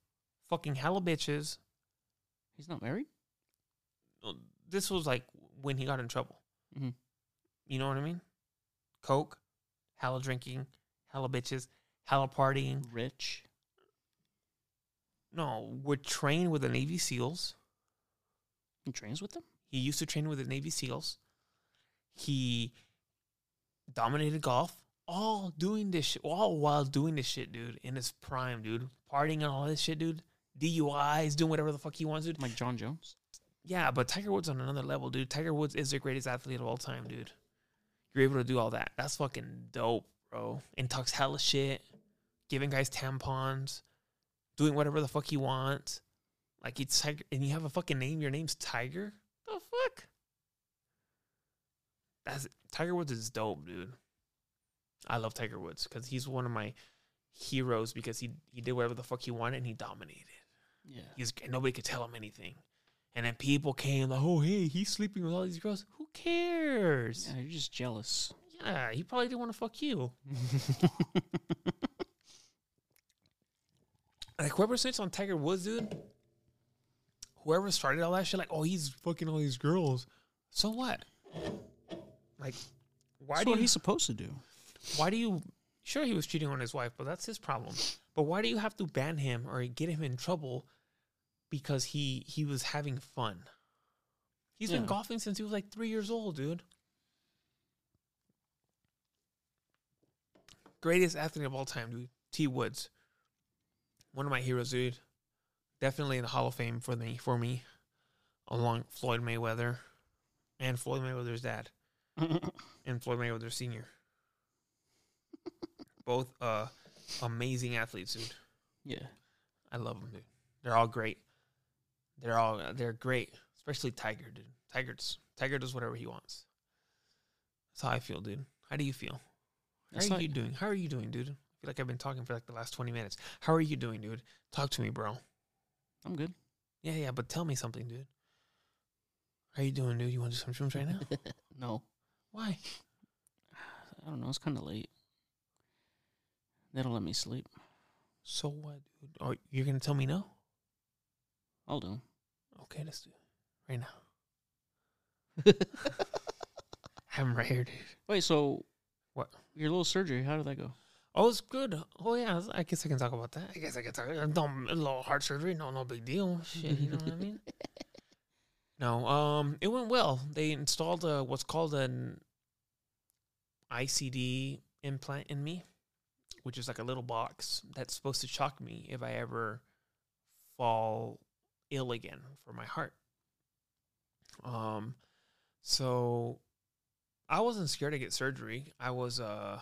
fucking hella bitches. He's not married? This was like when he got in trouble. Mhm. You know what I mean? Coke, hella drinking, hella bitches, hella partying. Rich. No, would train with the Navy SEALs. He trains with them? He used to train with the Navy SEALs. He dominated golf, all doing this shit, all while doing this shit, dude, in his prime, dude. Partying and all this shit, dude. DUIs, doing whatever the fuck he wants, dude. Like Jon Jones? Yeah, but Tiger Woods on another level, dude. Tiger Woods is the greatest athlete of all time, dude. You're able to do all that. That's fucking dope, bro. And talks hella shit, giving guys tampons, doing whatever the fuck he wants. Like it's Tiger, and you have a fucking name. Your name's Tiger. The fuck? That's Tiger Woods is dope, dude. I love Tiger Woods because he's one of my heroes because he he did whatever the fuck he wanted and he dominated. Yeah. He's nobody could tell him anything. And then people came like, "Oh, hey, he's sleeping with all these girls. Who cares?" Yeah, you're just jealous. Yeah, he probably didn't want to fuck you. Like whoever snitched on Tiger Woods, dude. Whoever started all that shit, like, oh, he's fucking all these girls. So what? Like, why That's do what you? he's supposed to do. Why do you? Sure, he was cheating on his wife, but that's his problem. But why do you have to ban him or get him in trouble because he he was having fun? He's been golfing since he was like three years old, dude. Greatest athlete of all time, dude. T Woods, one of my heroes, dude. Definitely in the Hall of Fame for me, for me, along Floyd Mayweather, and Floyd Mayweather's dad and Floyd Mayweather Sr. Both uh amazing athletes, dude. yeah. I love them, dude. They're all great. They're all they're great, especially Tiger, dude. Tiger's Tiger does whatever he wants. That's how I feel, dude. How do you feel? How It's are like- you doing? How are you doing, dude? I feel like I've been talking for like the last twenty minutes. How are you doing, dude? Talk to me, bro. I'm good. Yeah, yeah, but tell me something, dude. How you doing, dude? You want to do some shrooms right now? no. Why? I don't know. It's kind of late. They don't let me sleep. So what, dude? Are you're gonna tell me no? I'll do. Okay, let's do it right now. I'm right here, dude. Wait, so What? Your little surgery, how did that go? Oh, it's good. Oh yeah, I guess I can talk about that. I guess I can talk. No, a little heart surgery, no, no big deal. Shit, you know what I mean? No, um, it went well. They installed a what's called an ICD implant in me, which is like a little box that's supposed to shock me if I ever fall ill again for my heart. Um, so I wasn't scared to get surgery. I was uh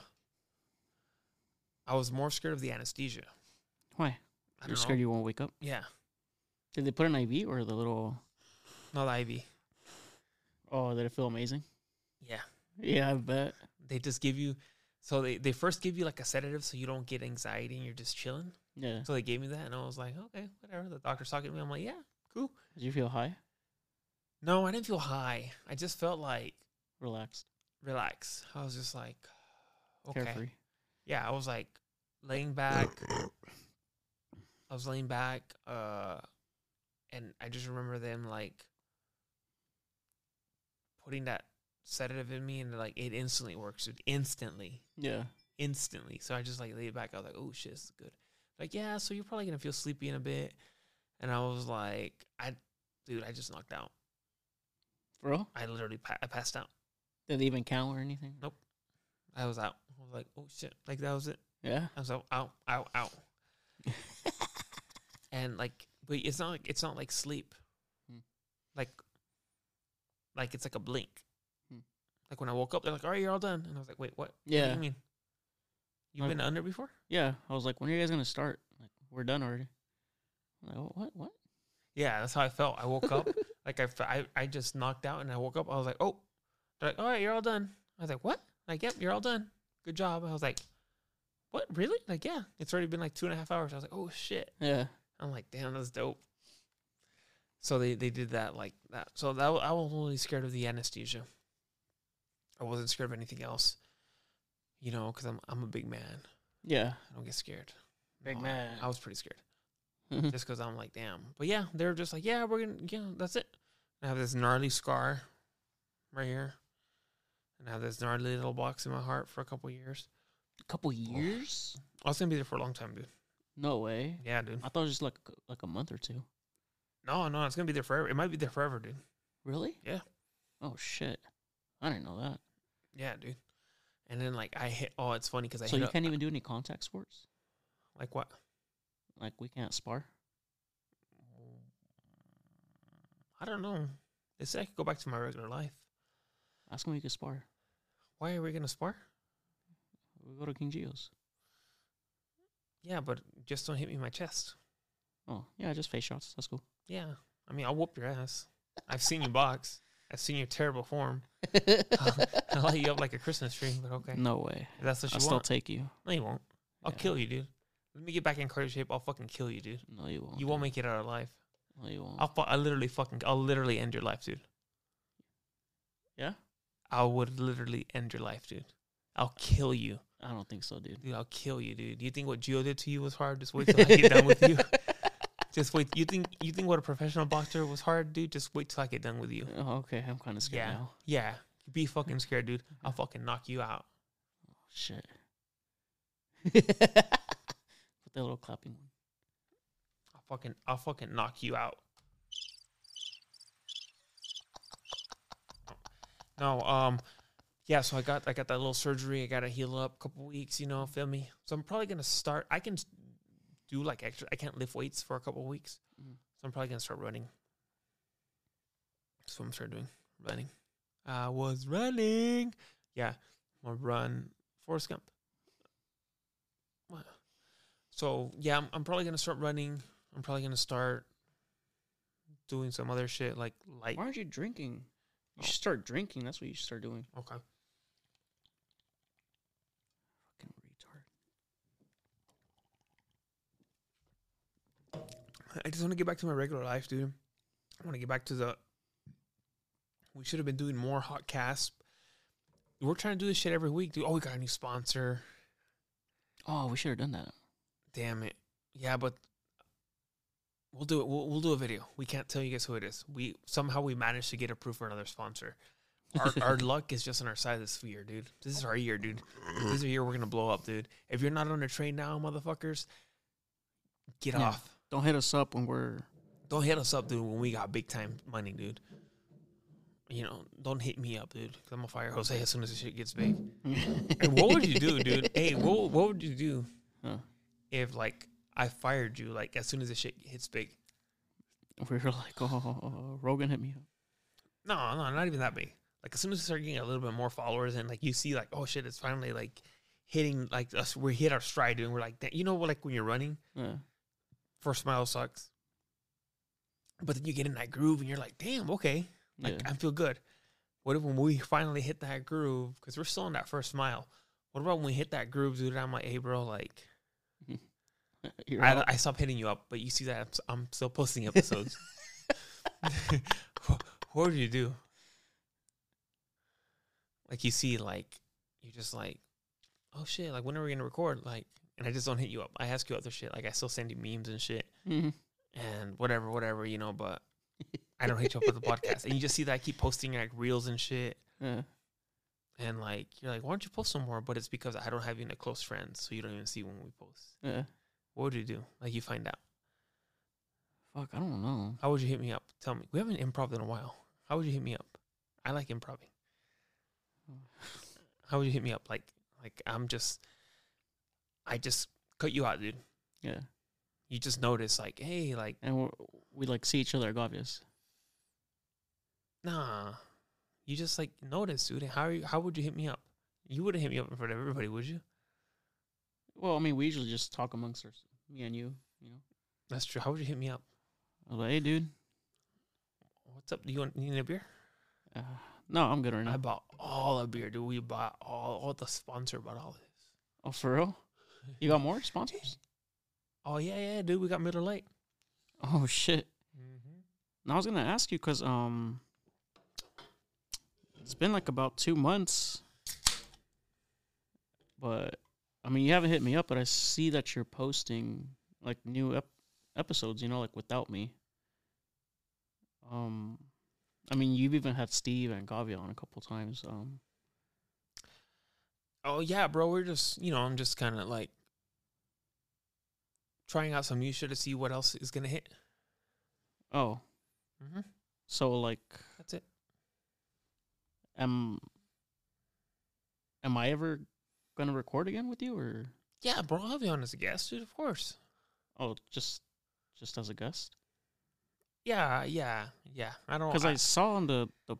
I was more scared of the anesthesia. Why? You're don't scared you won't wake up? Yeah, Did they put an IV or the little? not the IV. Oh, did it feel amazing? Yeah, Yeah, I bet. they just give you. So they they first give you like a sedative so you don't get anxiety and you're just chilling. Yeah. So they gave me that and I was like, okay, whatever. The doctor's talking to me. I'm like, yeah, cool. Did you feel high? No, I didn't feel high. I just felt like Relaxed. relax. I was just like, okay. Carefree. Yeah, I was like laying back. I was laying back, uh, and I just remember them like putting that sedative in me, and like it instantly works. Dude. Instantly, Yeah. instantly. So I just like laid back. I was like, "Oh shit, this is good." Like, yeah, so you're probably gonna feel sleepy in a bit, and I was like, "I, dude, I just knocked out. Bro, I literally pa- I passed out. did they even count or anything? Nope. I was out. I was like, oh shit, like that was it. Yeah. I was out, out, out, out. and like but it's not like it's not like sleep Hmm. like like it's like a blink Hmm. like when i woke up they're like all right you're all done and i was like wait what what do Yeah. you mean You've been under before? Yeah, I was like, when are you guys gonna start? Like, we're done already. I'm like, "Oh, what? What? Yeah, that's how I felt. I woke up like I, I I just knocked out and I woke up. I was like, oh, they're like, all right, you're all done. I was like, what? Like, yep, you're all done. Good job. I was like, what? Really? Like, yeah, it's already been like two and a half hours. I was like, oh shit. Yeah. I'm like, damn, that's dope. So they they did that like that. So that I was only scared of the anesthesia. I wasn't scared of anything else. You know, because I'm I'm a big man. Yeah. I don't get scared. Big No, man. I was pretty scared mm-hmm. just because I'm like, damn. But yeah, they're just like, yeah, we're gonna, yeah, that's it. I have this gnarly scar right here, and I have this gnarly little box in my heart for a couple years. A couple years? I was gonna be there for a long time, dude. No way. Yeah, dude. I thought it was just like like a month or two. No, no, it's gonna be there forever. It might be there forever, dude. Really? Yeah. Oh shit. I didn't know that. Yeah, dude. And then like I hit. Oh, it's funny because I So you can't even do any contact sports? like what? Like we can't spar? I don't know. They said I could go back to my regular life. Ask them if you can spar. Why are we gonna spar? We go to King Geo's. Yeah, but just don't hit me in my chest. Oh yeah, just face shots. That's cool. Yeah, I mean I'll whoop your ass. I've seen you box. I've seen your terrible form. I'll light you up like a Christmas tree, but okay. No way. If that's what I'll you still want. take you. no, you won't. I'll Yeah. kill you, dude. Let me get back in cardio shape. I'll fucking kill you, dude. No, you won't. You won't make it out alive. No, you won't. I'll, fu- I literally fucking, I'll literally end your life, dude. Yeah? I would literally end your life, dude. I'll kill you, I don't think so, dude. dude. I'll kill you, dude. You think what Gio did to you was hard? Just wait till I get done with you. Just wait. You think you think what a professional boxer was hard, dude? Just wait till I get done with you. Oh, okay. I'm kind of scared Yeah. now. Yeah, be fucking scared, dude. I'll fucking knock you out. Oh, shit. Put that little clapping one. I'll fucking I'll fucking knock you out. No, um yeah, so I got I got that little surgery. I got to heal up a couple weeks, you know, feel me? So I'm probably going to start I can do like extra I can't lift weights for a couple weeks. Mhm. So I'm probably to start running. That's what I'm start doing. Running. I was running. Yeah, I'm gonna run Forrest Gump. What? So yeah, I'm, I'm probably gonna start running. I'm probably gonna start doing some other shit like light. Why aren't you drinking? You Oh. should start drinking. That's what you should start doing. Okay. Fucking retard. I just want to get back to my regular life, dude. I want to get back to the. We should have been doing more hot casts. We're trying to do this shit every week, dude. Oh, we got a new sponsor. Oh, we should have done that. Damn it. Yeah, but we'll do it. We'll, we'll do a video. We can't tell you guys who it is. We somehow we managed to get approved for another sponsor. Our our luck is just on our side this year, dude. This is our year, dude. This is our year we're gonna blow up, dude. If you're not on the train now, motherfuckers, get Yeah. off. Don't hit us up when we're. Don't hit us up, dude, when we got big time money, dude. You know, don't hit me up, dude. Cause I'm gonna fire Jose as soon as the shit gets big. Hey, what would you do, dude? Hey, what what would you do Huh. if like I fired you like as soon as the shit hits big? we were like, oh, oh, oh, oh, Rogan hit me up. No, no, not even that big. Like as soon as we start getting a little bit more followers and like you see like oh shit, it's finally like hitting like us. We hit our stride, dude. And we're like, "Damn," you know? Like when you're running, Yeah. First mile sucks, but then you get in that groove and you're like, damn, okay, like yeah. I feel good. What if when we finally hit that groove? Because we're still in that first mile. What about when we hit that groove, dude? I'm like, hey, bro, like I. I stopped hitting you up, but you see that I'm, I'm still posting episodes. what, what would you do? Like you see, like you're just like, oh shit, like when are we gonna record? Like, and I just don't hit you up. I ask you other shit. Like I still send you memes and shit Mhm. and whatever, whatever, you know. But I don't hit you up with the podcast, and you just see that I keep posting like reels and shit. Yeah. And like you're like, why don't you post some more? But it's because I don't have any close friends, so you don't even see when we post. Yeah. What would you do? Like you find out. Fuck, I don't know. How would you hit me up? Tell me. We haven't improv in a while. How would you hit me up? I like improving. How would you hit me up? Like, like I'm just, I just cut you out, dude. Yeah. You just notice, like, hey, like, And we're, like see each other Obvious. nah. You just like notice, dude. How are you, how would you hit me up? You wouldn't hit me up in front of everybody, would you? Well, I mean, we usually just talk amongst us, me and you. You know, That's true. How would you hit me up? Like, hey, dude. What's up? Do you want you need a beer? Uh, no, I'm good right now. I bought all the beer, dude. We bought all all the sponsor bought all this. Oh, for real? You got more sponsors? Oh yeah, yeah, dude. We got Miller Lite. Oh shit! Mm-hmm. And I was gonna ask you because um, it's been like about two months, but I mean, you haven't hit me up, but I see that you're posting like new ep- episodes. You know, like without me. Um, I mean, you've even had Steve and Gavi on a couple times. Um, Oh yeah, bro. We're just you know I'm just kind of like trying out some new shit to see what else is gonna hit. oh, Mm-hmm. so like, That's it. am am I ever gonna record again with you, or Yeah, bro. I'll be on as a guest, dude. Of course. oh, just just as a guest? Yeah, yeah, yeah. I don't because I saw on the the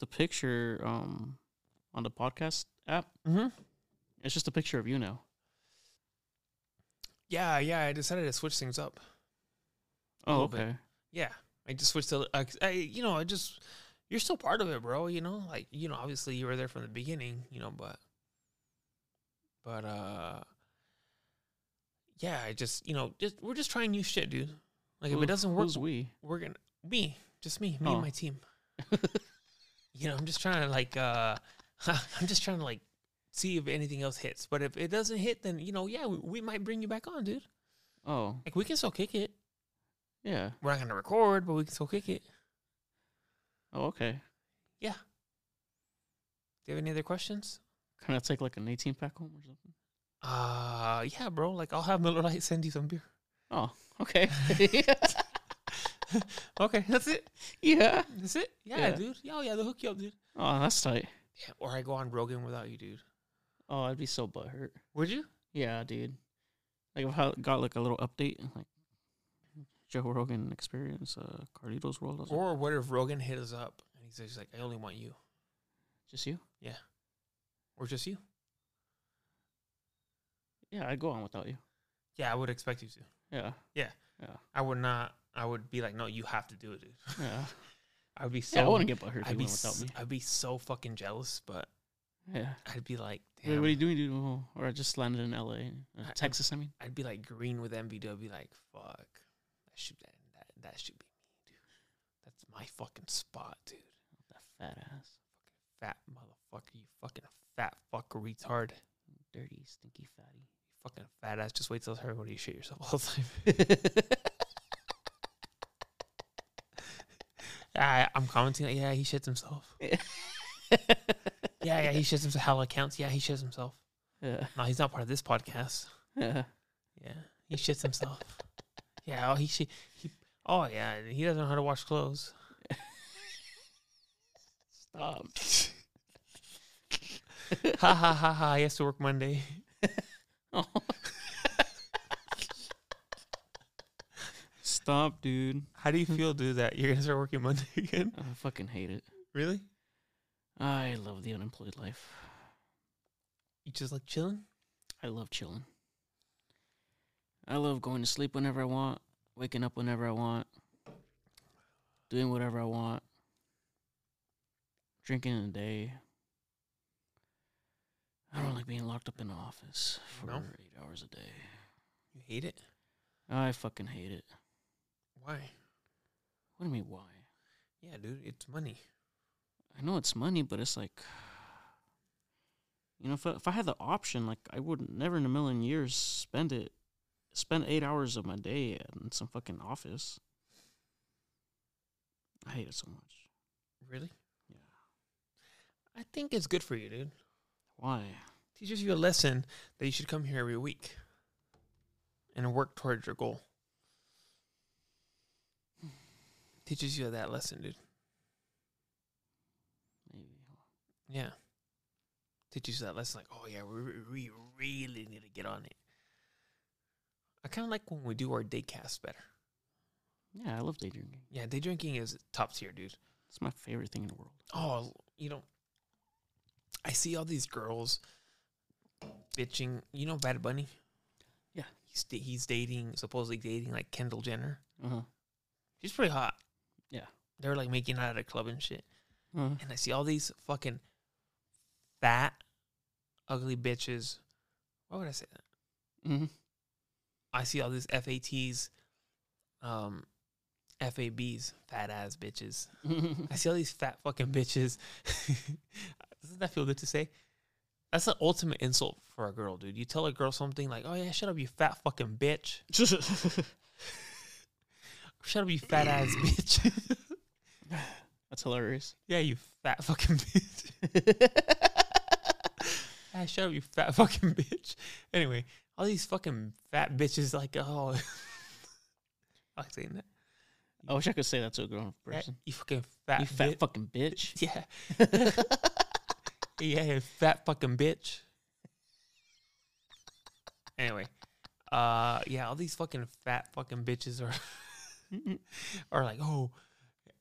the picture um on the podcast app. mm-hmm. It's just a picture of you now. Yeah, yeah. I decided to switch things up. Oh, little bit. okay. Yeah, I just switched to. Uh, I, you know, I just you're still part of it, bro. You know, like you know, obviously you were there from the beginning. You know, but but uh, yeah, I just you know, just we're just trying new shit, dude. Like if Who- it doesn't work, who's we? we're gonna me, just me, me Oh. and my team. You know, I'm just trying to like uh, I'm just trying to like see if anything else hits. But if it doesn't hit, then you know, yeah, we, we might bring you back on, dude. Oh, Like we can still kick it. yeah. We're not gonna record, but we can still kick it. Oh, okay. Yeah. Do you have any other questions? Can I take like an 18 pack home or something? Uh yeah, bro. Like I'll have Miller Lite send you some beer. Oh, okay. Okay, that's it. yeah. That's it. Yeah, Yeah. dude. Yeah, oh, yeah, they'll hook you up, dude. Oh, that's tight. Yeah, or I go on Rogan without you, dude. Oh, I'd be so butthurt. Would you? Yeah, dude. Like if I got like a little update, like Joe Rogan Experience, uh, Carlito's World. Like, Or what if Rogan hit us up and he says he's like, I only want you, just you? Yeah, or just you? Yeah, I'd go on without you. Yeah, I would expect you to. Yeah. Yeah. Yeah. I would not. I would be like, no, you have to do it, dude. Yeah. I would be so. Yeah, I wouldn't get butthurt I'd be. without me. I'd be so fucking jealous, but Yeah. I'd be like, Wait, what are you doing, dude? Oh, Or I just landed in LA, uh, I- I- Texas. I mean, I'd be like green with envy. I'd be like, fuck, that should that that, that should be me, dude. That's my fucking spot, dude. that fat ass, Fat motherfucker, you fucking fat fuck retard. dirty, stinky fatty. Fucking fat ass. Just wait till her when you shit yourself all the time. I, I'm commenting like, yeah, he shits himself. Yeah, yeah, he shits himself. How it counts? Yeah, he shits himself. yeah, No, he's not part of this podcast. yeah. Yeah, he shits himself. yeah, oh, he shi he. Oh yeah, he doesn't know how to wash clothes. Stop. ha ha ha ha! He has to work Monday. Oh. Stop, dude. How do you feel, dude? That you're gonna start working Monday again? I fucking hate it. Really? I love the unemployed life. You just like chilling? I love chilling. I love going to sleep whenever I want, waking up whenever I want, doing whatever I want, drinking in a day. I don't like being locked up in the office for No? eight hours a day. You hate it? I fucking hate it. Why? What do you mean, why? Yeah, dude, it's money. I know it's money, but it's like, you know, if I, if I had the option, like, I would never in a million years spend it, spend eight hours of my day in some fucking office. I hate it so much. Really? Yeah. I think it's good for you, dude. Why? Teaches you a lesson that you should come here every week and work towards your goal. Teaches you that lesson, dude. Maybe. Yeah. Teaches you that lesson, like, oh yeah, we, we really need to get on it. I kind of like when we do our day cast better. Yeah, I love day drinking. Yeah, day drinking is top tier, dude. It's my favorite thing in the world. Oh, you know, I see all these girls bitching. You know Bad Bunny? Yeah. He's da- he's dating supposedly dating like Kendall Jenner. Uh-huh. She's pretty hot. Yeah. They're like making out at a club and shit. Uh-huh. And I see all these fucking fat, ugly bitches. Why would I say that? Mm-hmm. I see all these FATs, um, FABs, fat ass bitches. I see all these fat fucking bitches. Doesn't that feel good to say? That's the ultimate insult for a girl, dude. You tell a girl something like, "Oh yeah, shut up, you fat fucking bitch." Shut up, you fat ass bitch. That's hilarious. yeah, you fat fucking bitch. Ah, shut up, you fat fucking bitch. Anyway, all these fucking fat bitches like, oh, I like saying that. I wish I could say that to a grown person. you fucking fat, you fat bit- fucking bitch. Yeah, yeah, fat fucking bitch. Anyway, uh, yeah, all these fucking fat fucking bitches are are like, oh,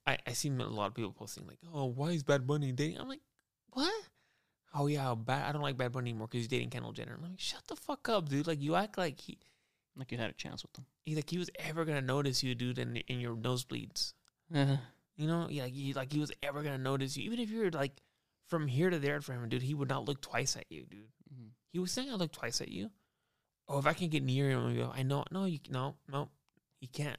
I I seen a lot of people posting like, oh, why is Bad Bunny dating? I'm like, what? Oh yeah, bad. I don't like Bad Bunny anymore because he's dating Kendall Jenner. I'm like, shut the fuck up, dude. Like you act like he, like you had a chance with him. he like he was ever gonna notice you, dude, in in your nosebleeds. Uh-huh. You know, yeah, like he, like he was ever gonna notice you, even if you're like from here to there for him, dude. He would not look twice at you, dude. Mhm. He was saying I look twice at you. Oh, if I can get near him, I'll go, I know, no, you no, no, he can't.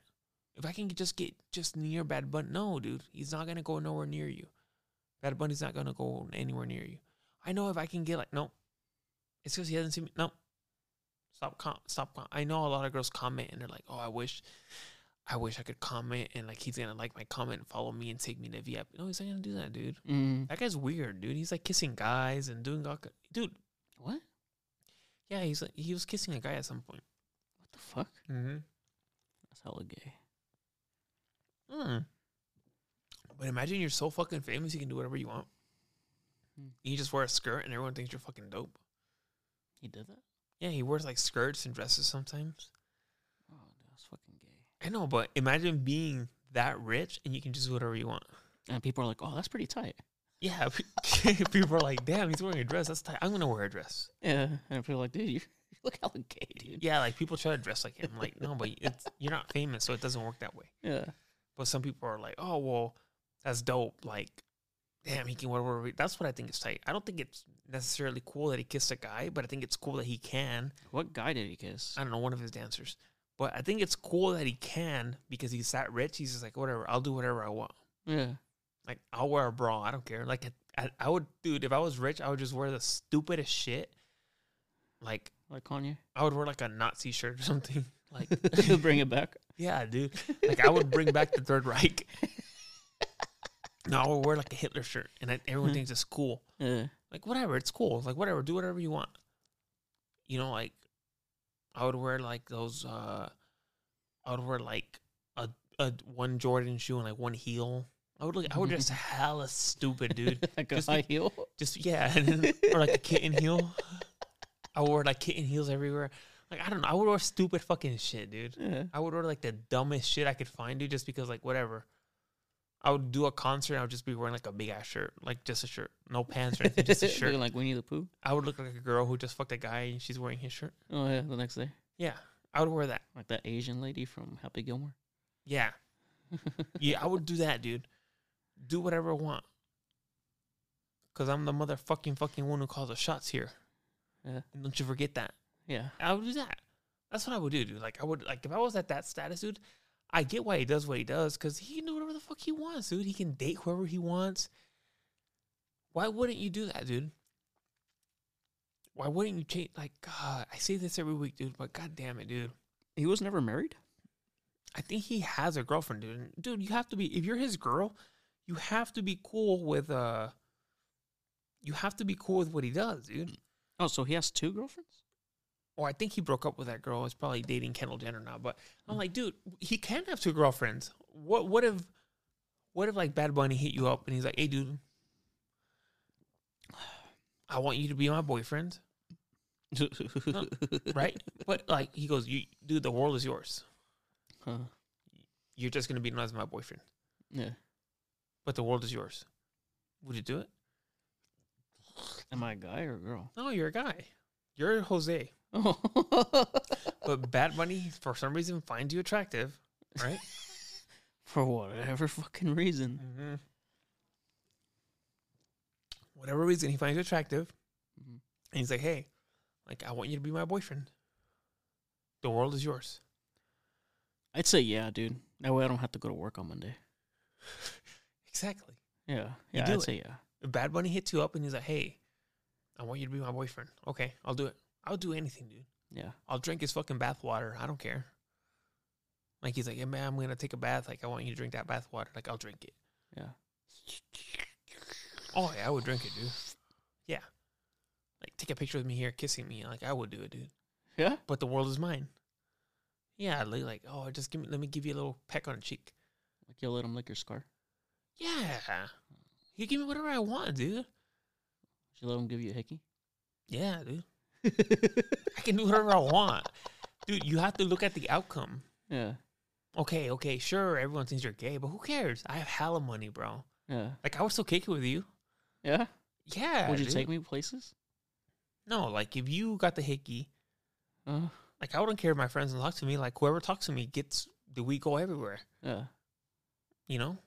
If I can just get just near Bad Bunny, no, dude, he's not gonna go nowhere near you. Bad Bunny's not gonna go anywhere near you. I know if I can get like, no, it's because he hasn't seen me. No, stop, com- stop. Com- I know a lot of girls comment and they're like, oh, I wish, I wish I could comment and like he's gonna like my comment, and follow me, and take me to VIP. No, he's not gonna do that, dude. Mm. That guy's weird, dude. He's like kissing guys and doing all, dude. What? Yeah, he's like he was kissing a guy at some point. What the fuck? Mm-hmm. That's hella gay. Mm. But imagine you're so fucking famous, you can do whatever you want. Hmm. You just wear a skirt and everyone thinks you're fucking dope. He did that? Yeah, he wears like skirts and dresses sometimes. Oh, that's fucking gay. I know, but imagine being that rich and you can just do whatever you want. And people are like, "Oh, that's pretty tight." Yeah, people are like, "Damn, he's wearing a dress. That's tight. I'm gonna wear a dress." Yeah, and people are like, "Dude, you, look hella gay, dude." Yeah, like people try to dress like him. Like, no, but it's you're not famous, so it doesn't work that way. Yeah. But some people are like, "Oh, well, that's dope." Like, damn, he can wear whatever. That's what I think is tight. I don't think it's necessarily cool that he kissed a guy, but I think it's cool that he can. What guy did he kiss? I don't know, one of his dancers. But I think it's cool that he can because he's that rich. He's just like, whatever, I'll do whatever I want. Yeah. Like, I'll wear a bra. I don't care. Like, I, I would, dude, if I was rich, I would just wear the stupidest shit. Like, Like Kanye. I would wear like a Nazi shirt or something. Like, he'll Bring it back. yeah, dude. Like, I would bring back the Third Reich. No, I would wear like a Hitler shirt, and I, everyone Mhm. thinks it's cool. Yeah. Like, whatever, it's cool. Like, whatever, do whatever you want. You know, like, I would wear like those. uh I would wear like a a one Jordan shoe and like one heel. I would look. I would dress hella stupid, dude. like a Just high like- heel. Just yeah, and then, or like a kitten heel. I wore like kitten heels everywhere. Like I don't know. I would wear stupid fucking shit, dude. Yeah. I would wear like the dumbest shit I could find, dude, just because like whatever. I would do a concert. and I would just be wearing like a big ass shirt, like just a shirt, no pants or anything, just a shirt. Looking like Winnie the Pooh. I would look like a girl who just fucked a guy and she's wearing his shirt. Oh yeah, the next day, Yeah, I would wear that. like that Asian lady from Happy Gilmore. Yeah, yeah, I would do that, dude. Do whatever I want. Cause I'm the motherfucking fucking one who calls the shots here. Yeah. And don't you forget that. Yeah. I would do that. That's what I would do, dude. Like I would like if I was at that status, dude. I get why he does what he does because he can do whatever the fuck he wants, dude. He can date whoever he wants. Why wouldn't you do that, dude? Why wouldn't you change? Like, God, I say this every week, dude. But god damn it, dude. He was never married. I think he has a girlfriend, dude. Dude, you have to be if you're his girl, you have to be cool with uh. You have to be cool with what he does, dude. Oh, so he has two girlfriends. Or I think he broke up with that girl. He's probably dating Kendall Jenner now. But I'm like, dude, he can have two girlfriends. What what if what if like Bad Bunny hit you up and he's like, hey, dude, I want you to be my boyfriend, right? but like he goes, you dude, the world is yours. Huh. You're just gonna be known as my boyfriend, Yeah. but the world is yours. Would you do it? Am I a guy or a girl? No, you're a guy. You're Jose. but Bad Bunny for some reason finds you attractive, right? For whatever fucking reason. mm-hmm. Whatever reason, he finds you attractive, Mhm. and he's like, "Hey, like I want you to be my boyfriend. The world is yours." I'd say yeah, dude. That way I don't have to go to work on Monday. Exactly. Yeah. Yeah, I'd it. say yeah. If Bad Bunny hits you up and he's like, "Hey, I want you to be my boyfriend." Okay, I'll do it. I'll do anything, dude. Yeah. I'll drink his fucking bath water. I don't care. Like he's like, "Yeah, man, I'm gonna take a bath. Like I want you to drink that bath water. Like I'll drink it." Yeah. Oh yeah, I would drink it, dude. Yeah. Like take a picture with me here, kissing me. Like I would do it, dude. Yeah? But the world is mine. Yeah, like, like oh, just give me, let me give you a little peck on the cheek. Like you'll let him lick your scar? Yeah, you give me whatever I want, dude. Should you let him give you a hickey? Yeah, dude. I can do whatever I want, dude. You have to look at the outcome. yeah. Okay, okay, sure. Everyone thinks you're gay, but who cares? I have hella money, bro. Yeah. Like I would still kick it with you. Yeah? Yeah. Would you dude. take me places? No, like if you got the hickey, Uh, like I wouldn't care if my friends talk to me. Like whoever talks to me gets the we go everywhere. yeah. You know,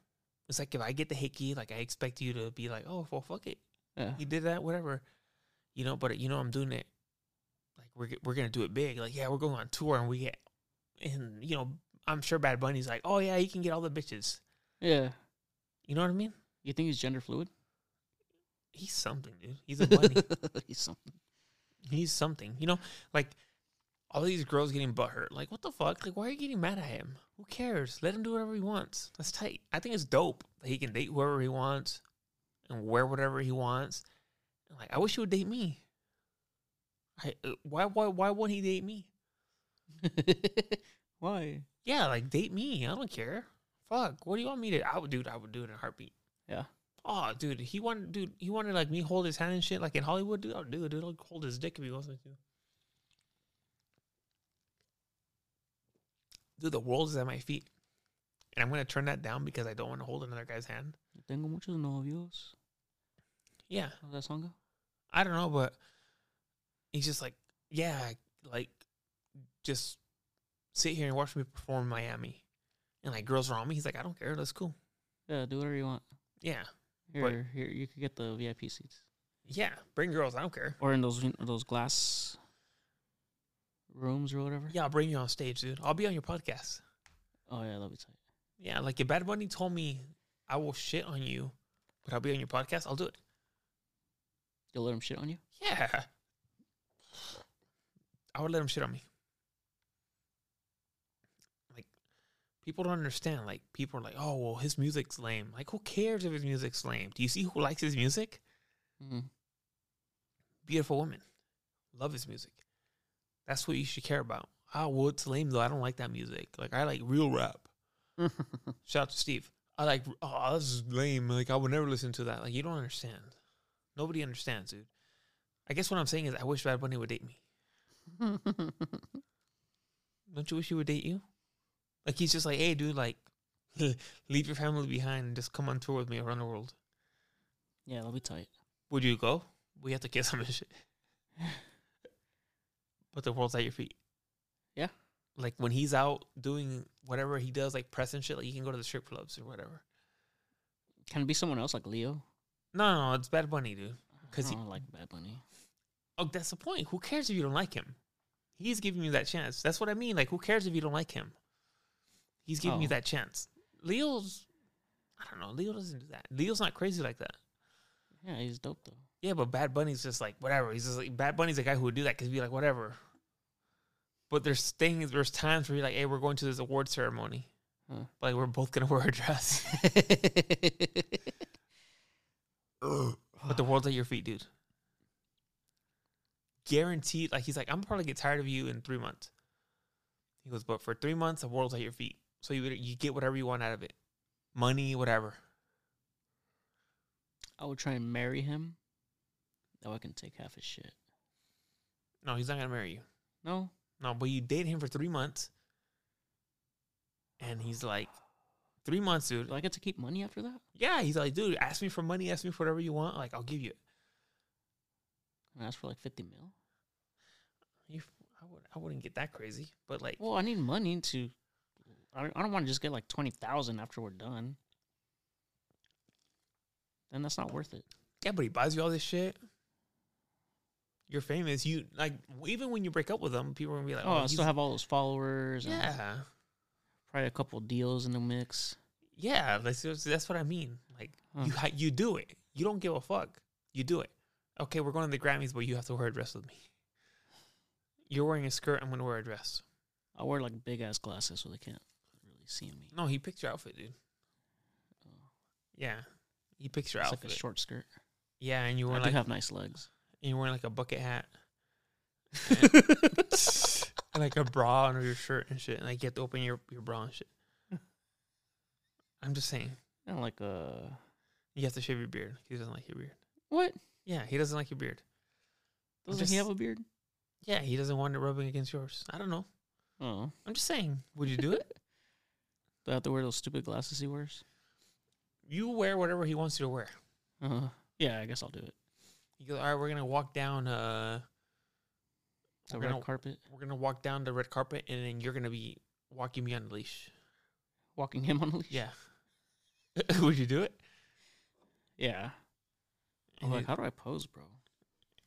it's like if I get the hickey, like I expect you to be like, oh well, fuck it, Yeah. you did that, whatever. You know, but you know I'm doing it. We're we're gonna do it big. Like yeah, we're going on tour and we get, and you know I'm sure Bad Bunny's like, oh yeah, you can get all the bitches. Yeah. You know what I mean? You think he's gender fluid? He's something, dude. He's a bunny. he's something. He's something. You know, like all these girls getting butthurt. Like, what the fuck? Like, why are you getting mad at him? Who cares? Let him do whatever he wants. That's tight. I think it's dope that he can date whoever he wants and wear whatever he wants. Like, I wish he would date me. I uh, why why why won't he date me? Why? Yeah, like date me. I don't care. Fuck. What do you want me to? I would, dude. I would do it in a heartbeat. Yeah. Oh, dude. He wanted, dude. He wanted like me hold his hand and shit, like in Hollywood. Dude, do it. Dude, I'll hold his dick if he wants me to. Dude, the world is at my feet, and I'm gonna turn that down because I don't want to hold another guy's hand. Tengo muchos novios. Yeah, How's that song go? I don't know, but he's just like, yeah, like just sit here and watch me perform in Miami, and like girls around me. He's like, I don't care. That's cool. Yeah, do whatever you want. Yeah, Here, But- here, you could get the VIP seats, yeah. Bring girls. I don't care. or in those those glass rooms or whatever. Yeah, I'll bring you on stage, dude. I'll be on your podcast. Oh yeah, that'll be tight. Yeah, like if Bad Bunny told me I will shit on you, but I'll be on your podcast, I'll do it. You'll let him shit on you? Yeah. I would let him shit on me. Like, people don't understand. Like, people are like, oh, well, his music's lame. Like, who cares if his music's lame? Do you see who likes his music? Mm-hmm. Beautiful woman. Love his music. That's what you should care about. Ah, well, it's lame, though. I don't like that music. Like, I like real rap. Shout out to Steve. I like, oh, this is lame. Like, I would never listen to that. Like, you don't understand. Nobody understands, dude. I guess what I'm saying is, I wish Bad Bunny would date me. Don't you wish he would date you? Like, he's just like, hey, dude, like, leave your family behind and just come on tour with me around the world. yeah, that'll be tight. Would you go? We have to kiss him and shit. But the world's at your feet. Yeah. Like when he's out doing whatever he does, like press and shit, like you can go to the strip clubs or whatever. Can it be someone else like Leo? No, no, it's Bad Bunny, dude. 'Cause I he- like Bad Bunny. Oh, that's the point. Who cares if you don't like him? He's giving you that chance. That's what I mean. Like, who cares if you don't like him? He's giving you Oh. that chance. Leo's, I don't know. Leo doesn't do that. Leo's not crazy like that. Yeah, he's dope though. Yeah, but Bad Bunny's just like whatever. He's just like Bad Bunny's the guy who would do that because he'd be like whatever. But there's things, there's times where you're like, hey, we're going to this award ceremony. Huh. Like we're both gonna wear a dress, but the world's at your feet, dude. Guaranteed. Like he's like, I'm probably get tired of you in three months. He goes, but for three months, the world's at your feet, so you you get whatever you want out of it, money, whatever. I would try and marry him. Way I can take half his shit. No, he's not gonna marry you. No? No, but you date him for three months, and he's like, three months, dude. Do I get to keep money after that? Yeah, he's like, dude, ask me for money, ask me for whatever you want. Like, I'll give you it. Can I ask for like 50 mil? You, I would, I wouldn't get that crazy, but like, Well, I need money to. I don't, I don't want to just get like twenty thousand after we're done. Then that's not worth it. yeah, but he buys you all this shit. You're famous. You like even when you break up with them, people are gonna be like, Oh, "Oh, I still have all those followers. And yeah, probably a couple deals in the mix. yeah." That's that's what I mean. Like Huh. you you do it. You don't give a fuck. You do it. Okay, we're going to the Grammys, but you have to wear a dress with me. You're wearing a skirt. I'm gonna wear a dress. I wear like big ass glasses so they can't really see me. No, he picked your outfit, dude. Oh, Yeah, he picked your it's outfit. like a short skirt. yeah, and you I were do like, have nice legs. and you're wearing like a bucket hat. and like a bra under your shirt and shit. And like you have to open your, your bra and shit. I'm just saying. And like uh, You have to shave your beard. He doesn't like your beard. what? Yeah, he doesn't like your beard. Doesn't he have a beard? Yeah, he doesn't want it rubbing against yours. I don't know. Oh, I'm just saying. Would you do it? do I have to wear those stupid glasses he wears? you wear whatever he wants you to wear. Uh, yeah, I guess I'll do it. You go, all right, we're gonna walk down uh The red gonna, carpet, we're gonna walk down the red carpet and then you're gonna be walking me on the leash. walking him on a leash. Yeah. Would you do it? yeah. I'm like, how do I pose, bro?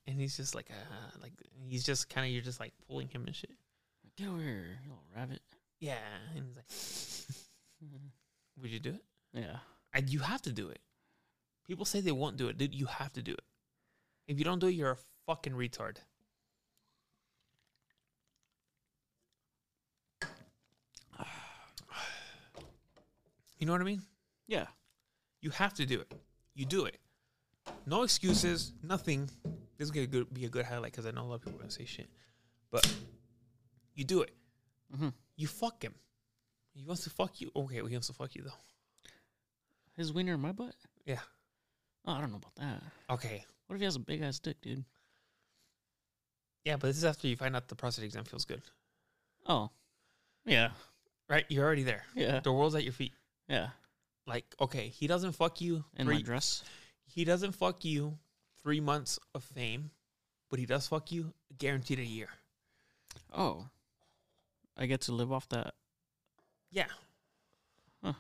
And he's just like uh like he's just kind of you're just like pulling him and shit. Get over here, you little rabbit. Yeah, and he's like, would you do it? yeah. And you have to do it. People say they won't do it, dude. You have to do it. If you don't do it, you're a fucking retard. You know what I mean? Yeah. You have to do it. You do it. No excuses. Nothing. This is gonna be a good highlight because I know a lot of people are gonna say shit, but you do it. hmm You fuck him. He wants to fuck you. Okay, well, he wants to fuck you though. His wiener in my butt? Yeah. Oh, I don't know about that. Okay. What if he has a big ass dick, dude? Yeah, but this is after you find out the prostate exam feels good, Oh. Yeah. right? You're already there. Yeah. The world's at your feet. Yeah. Like, okay, he doesn't fuck you. In my dress. He doesn't fuck you three months of fame, but he does fuck you guaranteed a year. Oh. I get to live off that. Yeah, Huh.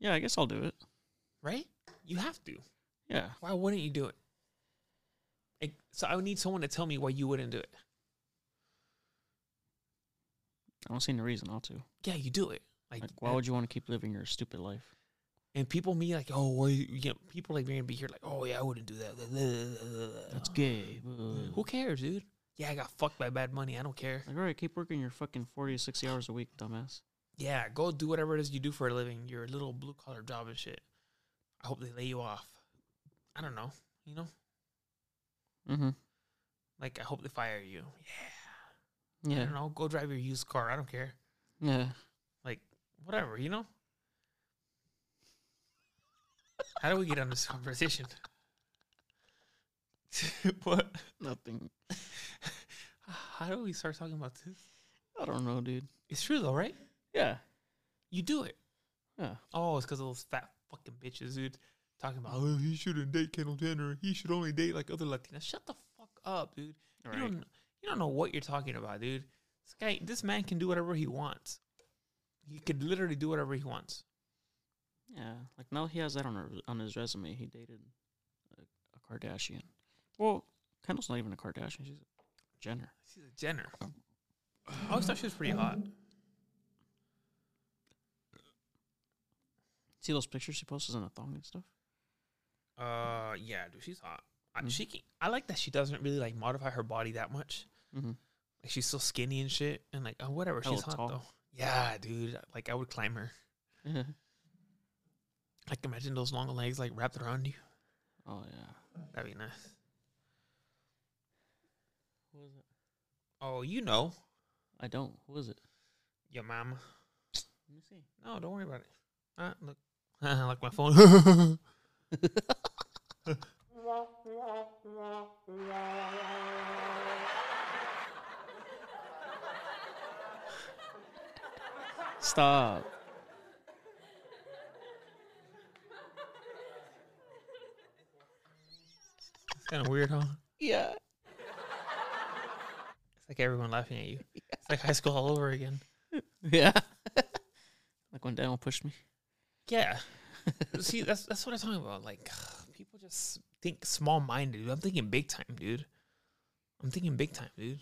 Yeah, I guess I'll do it. right? You have to. Yeah. Why wouldn't you do it? Like, so I would need someone to tell me why you wouldn't do it. I don't see any reason not to. Yeah, you do it. Like, Like, why uh, would you want to keep living your stupid life? And people me like, oh, well, you know, people like me gonna be here like, oh yeah, I wouldn't do that. That's gay. Who cares, dude? Yeah, I got fucked by Bad Bunny. I don't care. Like, all right, keep working your fucking 40 to 60 hours a week, dumbass. Yeah, go do whatever it is you do for a living. Your little blue collar job and shit. I hope they lay you off. I don't know. You know, Mm-hmm. like I hope they fire you. Yeah. Yeah. I don't know. Go drive your used car. I don't care. Yeah. Like whatever. You know. How do we get on this conversation? what? Nothing. How do we start talking about this? I don't know, dude. It's true though, right? Yeah. You do it. Yeah. Oh, it's because of those fat fucking bitches, dude. Talking about, oh, he shouldn't date Kendall Jenner. He should only date like other Latinas. Shut the fuck up, dude. All You don't, you don't know what you're talking about, dude. This guy, this man can do whatever he wants. He could literally do whatever he wants. Yeah. Like now he has that on her, on his resume. He dated a, a Kardashian. Well, Kendall's not even a Kardashian. She's a Jenner. She's a Jenner. I always thought she was pretty hot. See those pictures she posts in a thong and stuff? Uh, yeah, dude, she's hot. I, Mhm. She, can, I like that she doesn't really like modify her body that much. Mm-hmm. Like she's still skinny and shit, and like, oh, whatever, she's hot tall. though. Yeah, dude. Like I would climb her. Like imagine those long legs like wrapped around you. Oh yeah. That'd be nice. Who is it? Oh, you know, I don't. Who is it? your mama. Let me see. No, don't worry about it. Ah, look, like my phone. Stop. Kind of weird, huh? Yeah. It's like everyone laughing at you. It's like high school all over again. Yeah. like when Daniel pushed me. Yeah. See, that's that's what I'm talking about. Like people just think small minded. I'm thinking big time, dude. I'm thinking big time, dude.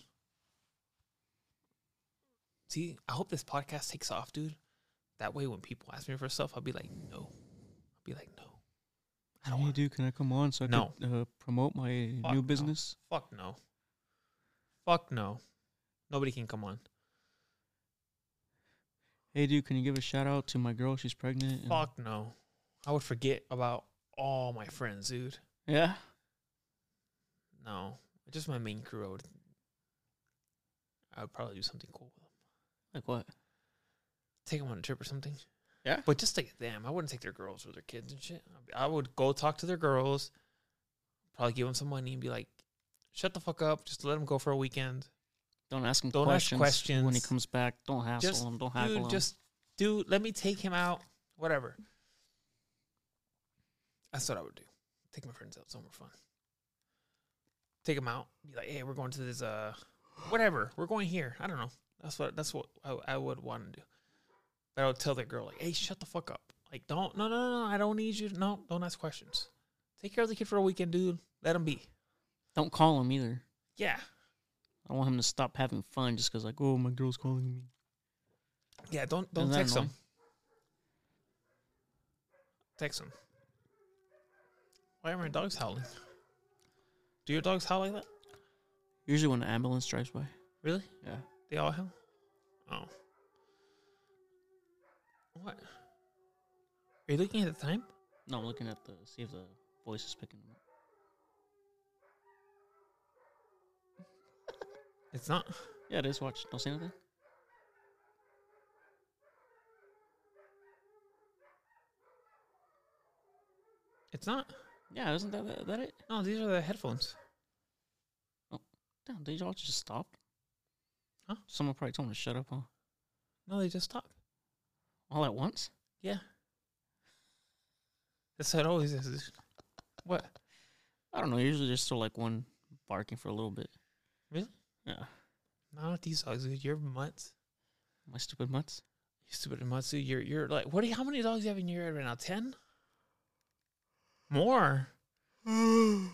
See, I hope this podcast takes off, dude. That way, when people ask me for stuff, I'll be like, no. I'll be like, no. I don't Hey, want. dude, can I come on so I No. could uh, promote my Fuck new no. business? Fuck no. Fuck no. Nobody can come on. Hey, dude, can you give a shout out to my girl? She's pregnant. Fuck no. I would forget about all my friends, dude. Yeah. No, just my main crew. I would. I would probably do something cool with them. Like what? Take them on a trip or something. Yeah. But just like them, I wouldn't take their girls or their kids and shit. I'd be- I would go talk to their girls, probably give them some money and be like, "Shut the fuck up. Just let them go for a weekend. Don't ask him Don't ask questions. When he comes back, don't hassle Just, him. Don't haggle Dude, him. just dude, let me take him out. Whatever. That's what I would do. Take my friends out somewhere fun. Take them out. Be like, hey, we're going to this uh, whatever. We're going here. I don't know. That's what that's what I, I would want to do. I would tell that girl like, hey, shut the fuck up. Like, don't no no no. I don't need you. No, don't ask questions. Take care of the kid for a weekend, dude. Let him be. don't call him either. Yeah. I want him to stop having fun just because, like, oh, my girl's calling me. Yeah. Don't don't Isn't that text him. annoying? Text him. Why are my dogs howling? Do your dogs howl like that? Usually when an ambulance drives by. Really? Yeah. They all howl? Oh. What? Are you looking at the time? No, I'm looking at the see if the voice is picking them up. It's not. Yeah, it is. Watch. Don't say anything. It's not. Yeah, isn't that that, that it? No, these are the headphones. Oh, damn, they all just stopped. Huh? Someone probably told him to shut up, huh? No, they just stopped. All at once? Yeah. That's how it always is. What? I don't know. Usually there's still like one barking for a little bit. Really? Yeah. Not with these dogs, dude. You're mutts. My stupid mutts. You stupid mutts, dude. You're you're like what? Do you, how many dogs do you have in your yard right now? Ten? More.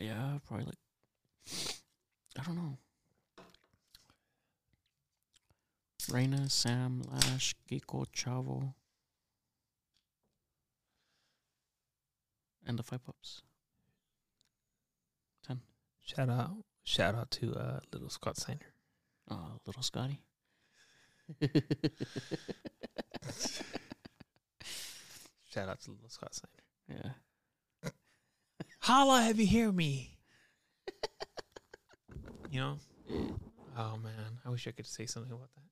Yeah, probably like I don't know. Reina, Sam, Lash, Kiko, Chavo, and the five pups. Ten. Shout out, shout out to uh, little Scott Steiner. Uh, little Scotty. Shout out to little Scott Steiner. yeah. Holla, have you hear me? you know? Oh man, I wish I could say something about that.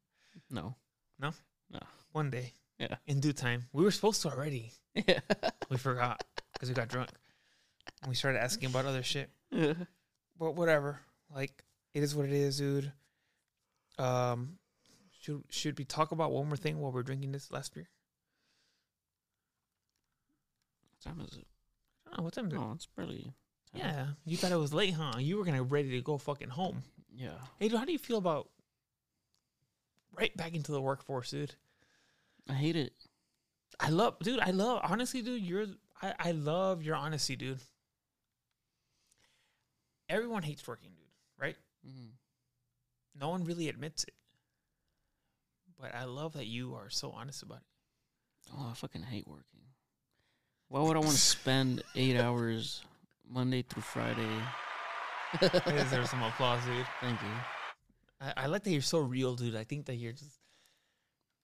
No. No? No. One day, Yeah. in due time. We were supposed to already. Yeah. We forgot because we got drunk. And we started asking about other shit. yeah. But whatever. Like it is what it is, dude. Um, should should we talk about one more thing while we're drinking this last beer? What time is it? I don't know what time is it? Oh, it's barely. Yeah, you thought it was late, huh? You were gonna ready to go fucking home. Yeah. Hey, dude, how do you feel about right back into the workforce, dude? I hate it. I love, dude. I love, honestly, dude. You're, I, I love your honesty, dude. Everyone hates working, dude. Right? Mm. No one really admits it. But I love that you are so honest about it. Oh, I fucking hate working. Why would I want to spend eight hours Monday through Friday? I deserve some applause, dude. Thank you. I, I like that you're so real, dude. I think that you're just.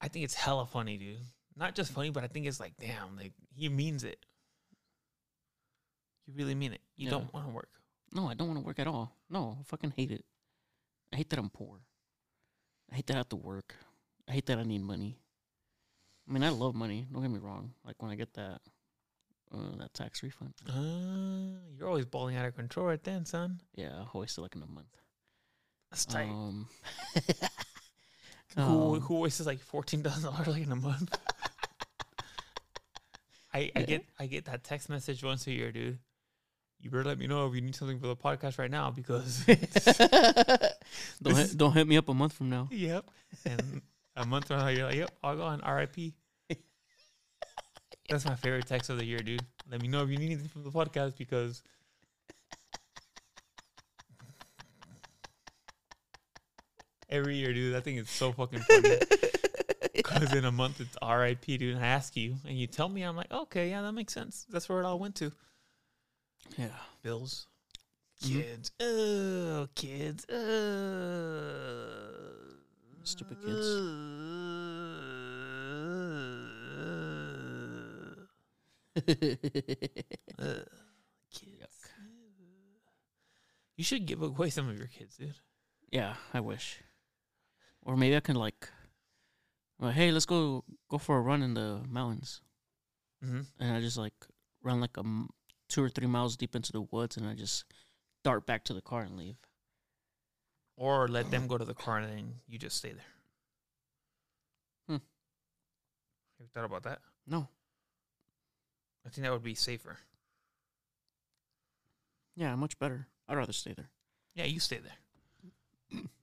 I think it's hella funny, dude. Not just funny, but I think it's like, damn, like he means it. You really mean it. You Yeah. don't want to work. No, I don't want to work at all. No, I fucking hate it. I hate that I'm poor. I hate that I have to work. I hate that I need money. I mean, I love money. Don't get me wrong. Like when I get that uh, that tax refund. Uh, you're always balling out of control right then, son. Yeah, I'll hoist it like in a month. That's tight. Um, who um, who wastes like fourteen thousand dollars like in a month? I I get I get that text message once a year, dude. you better let me know if you need something for the podcast right now because don't hit, don't hit me up a month from now. yep. And a month from now, you're like, yep, I'll go on RIP. That's my favorite text of the year, dude. Let me know if you need anything from the podcast because every year, dude, that thing is so fucking funny. Because in a month it's RIP, dude. And I ask you, and you tell me, I'm like, okay, yeah, that makes sense. That's where it all went to. Yeah. Bills, Mhm. kids, oh, kids, uh, Stupid kids. Uh, kids. You should give away some of your kids, dude. yeah, I wish. Or maybe I can like, well, hey, let's go go for a run in the mountains, Mm-hmm. and I just like run like a m- two or three miles deep into the woods, and I just dart back to the car and leave. Or let them go to the car and then you just stay there. Hmm. Have you thought about that? No, I think that would be safer. yeah, much better. I'd rather stay there. Yeah, you stay there.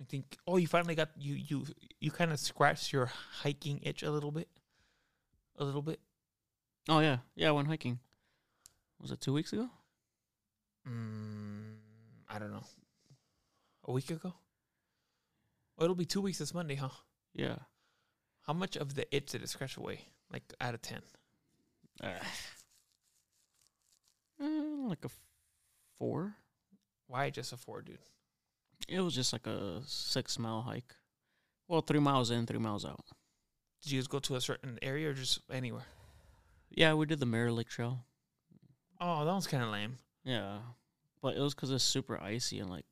I think. Oh, you finally got you you you kind of scratched your hiking itch a little bit, a little bit. Oh yeah, yeah, I went hiking. Was it two weeks ago? Mm, I don't know. A week ago. Oh, it'll be two weeks this Monday, huh? Yeah. How much of the itch did it scratch away? Like out of ten? Uh, uh, like a four. Why just a four, dude? It was just like a six mile hike. Well, three miles in, three miles out. Did you just go to a certain area or just anywhere? Yeah, we did the Mirror Lake Trail. Oh, that one's kind of lame. Yeah, but it was because it's super icy and like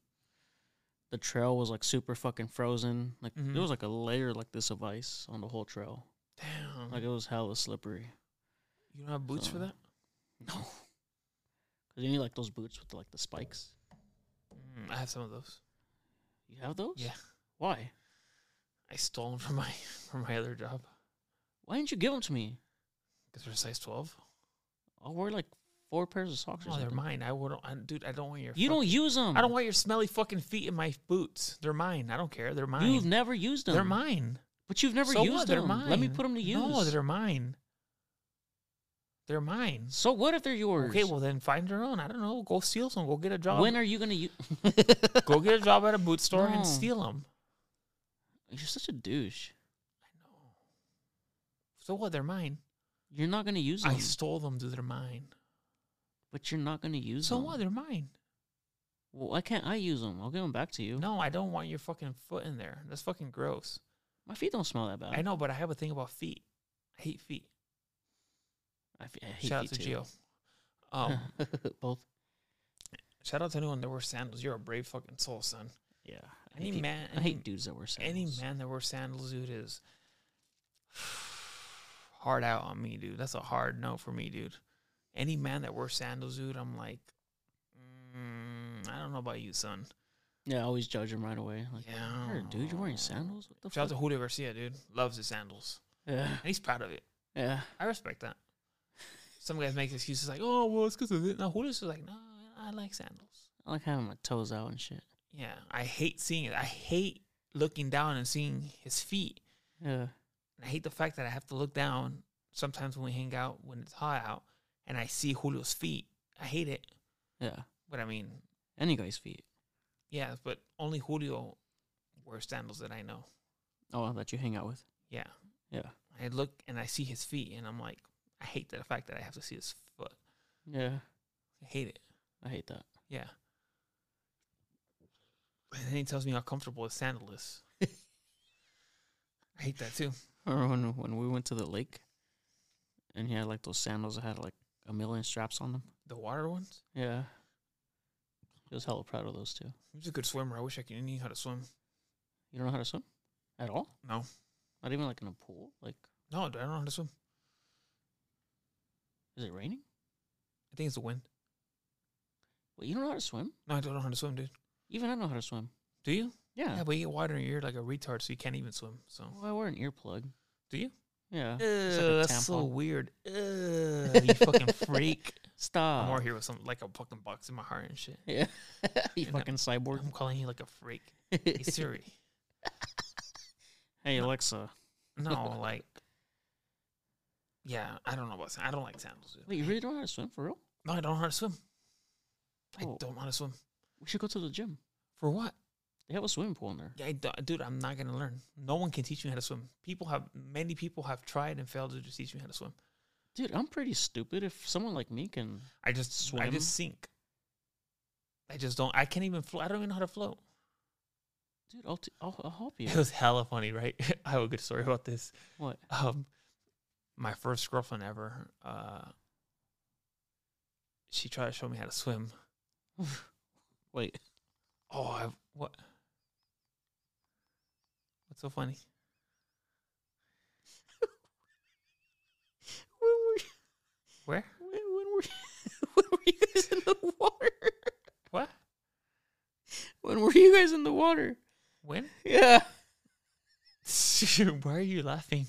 the trail was like super fucking frozen. Like Mhm. there was like a layer like this of ice on the whole trail. Damn. Like it was hella slippery. you don't have boots for that? No, because you need like those boots with like the spikes. Mm, I have some of those. You have those? Yeah. Why? I stole them from my from my other job Why didn't you give them to me? because they're size twelve. I'll wear like four pairs of socks. or Oh, they're mine. I wouldn't, I, dude. I don't want your. You fuck- don't use them. I don't want your smelly fucking feet in my boots. They're mine. I don't care. They're mine. You've never used them. They're mine. But you've never So used what? them. They're mine. Let me put them to use. No, they're mine. They're mine. So what if they're yours? Okay, well then find your own. I don't know. Go steal some. Go get a job. when are you gonna use? Go get a job at a boot store No. and steal them. You're such a douche. I know. So what? They're mine. You're not gonna use them. I stole them. They're mine. but you're not gonna use them? So them. what? They're mine. Well, why can't I use them? I'll give them back to you. No, I don't want your fucking foot in there. That's fucking gross. My feet don't smell that bad. I know, but I have a thing about feet. I hate feet. I, I hate Shout out to too. Gio. Um, Both. shout out to anyone that wears sandals. You're a brave fucking soul, son. Yeah. Any hate, man, I any, hate dudes that wear sandals. any man that wears sandals, dude, is hard out on me, dude. That's a hard no for me, dude. Any man that wears sandals, dude, I'm like, mm, I don't know about you, son. Yeah, I always judge him right away. Like, Yeah, "Here, dude, you're wearing sandals. What the Shout out to Julio Garcia, dude. Loves his sandals, Yeah. and he's proud of it. Yeah. I respect that. Some guys make excuses like, "Oh, well, it's because of it." No, Julio's just like, "No, I like sandals." I like having my toes out and shit. Yeah, I hate seeing it. I hate looking down and seeing his feet. Yeah. And I hate the fact that I have to look down sometimes when we hang out when it's hot out and I see Julio's feet. I hate it. Yeah. But I mean, Any guy's feet. yeah, but only Julio wears sandals that I know. Oh, that you hang out with. Yeah. Yeah. I look and I see his feet and I'm like, I hate the fact that I have to see his foot. Yeah. I hate it. I hate that. Yeah. And then he tells me how comfortable his sandal is. I hate that too. Or when when we went to the lake, and he had like those sandals that had like a million straps on them. The water ones. Yeah. He was hella proud of those too. He's a good swimmer. I wish I could knew how to swim. You don't know how to swim at all? No. Not even like in a pool. Like, No, I don't know how to swim. Is it raining? I think it's the wind. Well, you don't know how to swim? No, I don't know how to swim, dude. Even I know how to swim. Do you? Yeah. Yeah, but you get water in your ear like a retard, so you can't even swim. So Well, I wear an earplug. do you? Yeah. Ew, like a that's so tampon. weird. Ugh, you fucking freak. Stop. I'm over here with some like a fucking box in my heart and shit. Yeah. you fucking cyborg. I'm calling you like a freak. Hey Siri. hey Alexa. No, like. Yeah, I don't know about. sand- I don't like sandals. Dude. Wait, you really don't know how to swim for real? No, I don't know how to swim. I Oh. don't know how to swim. We should go to the gym. For what? They have a swimming pool in there. Yeah, I dude, I'm not gonna learn. No one can teach me how to swim. People have many people have tried and failed to just teach me how to swim. Dude, I'm pretty stupid. If someone like me can, I just swim. I Swim? just sink. I just don't. I can't even float. I don't even know how to float. dude, I'll t- I'll, I'll help you. It was hella funny, right? I have a good story about this. what? Um, my first girlfriend ever. Uh, she tried to show me how to swim. Wait, Oh, I what? What's so funny? when were you, Where? when, when were you, when were you guys in the water? What? When were you guys in the water? When? Yeah. why are you laughing?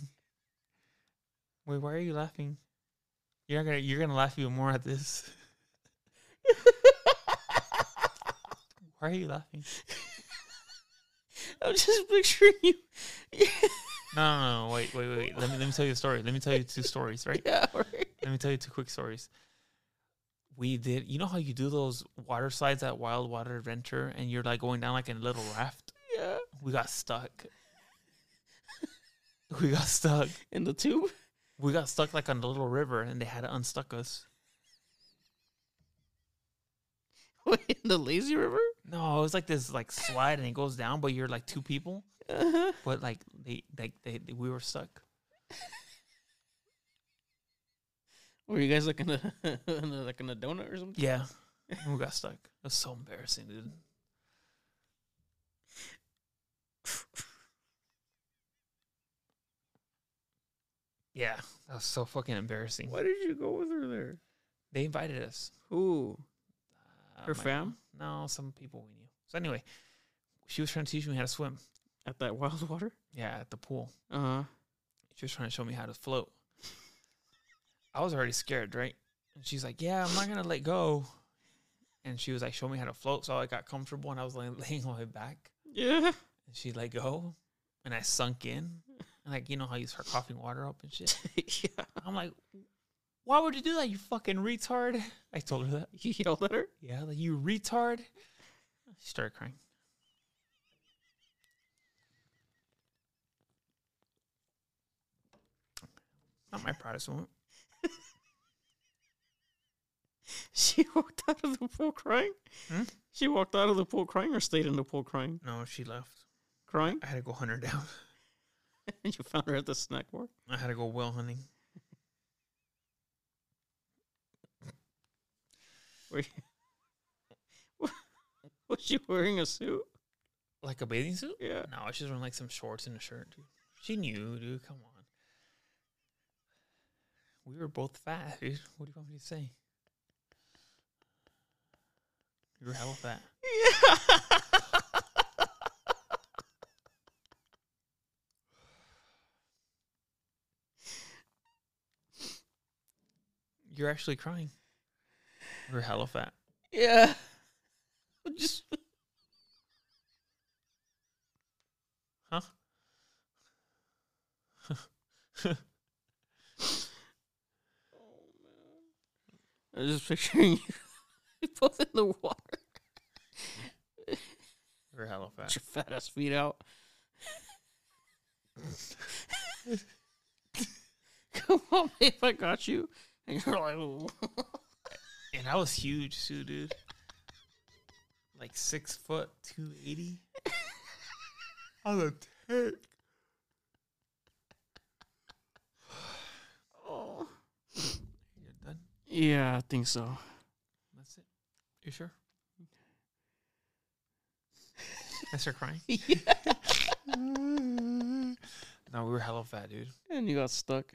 Wait, why are you laughing? You're gonna you're gonna laugh even more at this. Why are you laughing? I'm just picturing you. No, no, no, wait, wait, wait. Let me let me tell you a story. Let me tell you two stories, right? yeah, right. Let me tell you two quick stories. We did you know how you do those water slides at Wild Water Adventure and you're like going down like in a little raft? Yeah. We got stuck. we got stuck. In the tube? We got stuck like on the little river and they had to unstuck us. Wait, in the lazy river? No, it was like this like slide and it goes down, but you're like two people. Uh-huh. But like they like they, they we were stuck. Were you guys like in a like in a donut or something? Yeah. We got stuck. It was so embarrassing, dude. Yeah, that was so fucking embarrassing. Why did you go with her there? They invited us. Who? Uh, Her my- fam? No, some people we knew. So anyway, she was trying to teach me how to swim. At that wild water? Yeah, at the pool. Uh huh. She was trying to show me how to float. I was already scared, right? And she's like, "Yeah, I'm not gonna let go." And she was like, "Show me how to float." So I got comfortable and I was like laying on my back. Yeah. And she let go, and I sunk in. Like, you know how you start coughing water up and shit. yeah. I'm like, "Why would you do that, you fucking retard?" I told her that. You yelled at her? Yeah, like you retard. She started crying. Not my proudest moment. She walked out of the pool crying? Hmm? She walked out of the pool crying or stayed in the pool crying? No, she left. Crying? I had to go hunt her down. And you found her at the snack bar? I had to go whale hunting. Were you... Was she wearing a suit? Like a bathing suit? Yeah. No, she's wearing like some shorts and a shirt, dude. She knew, dude. Come on. We were both fat, dude. What do you want me to say? You were hella fat. Yeah. You're actually crying. You were hella fat. yeah. Just Huh? Oh man. I was just picturing you both in the water. You were hella Get fat. your fat ass feet out. Come on, babe, I got you. And you're like, "Ooh." And I was huge too, dude. Like six foot, two eighty. I was a tank. oh. You're done. Yeah, I think so. That's it. You sure? I start crying. yeah. No, we were hella fat, dude. And you got stuck.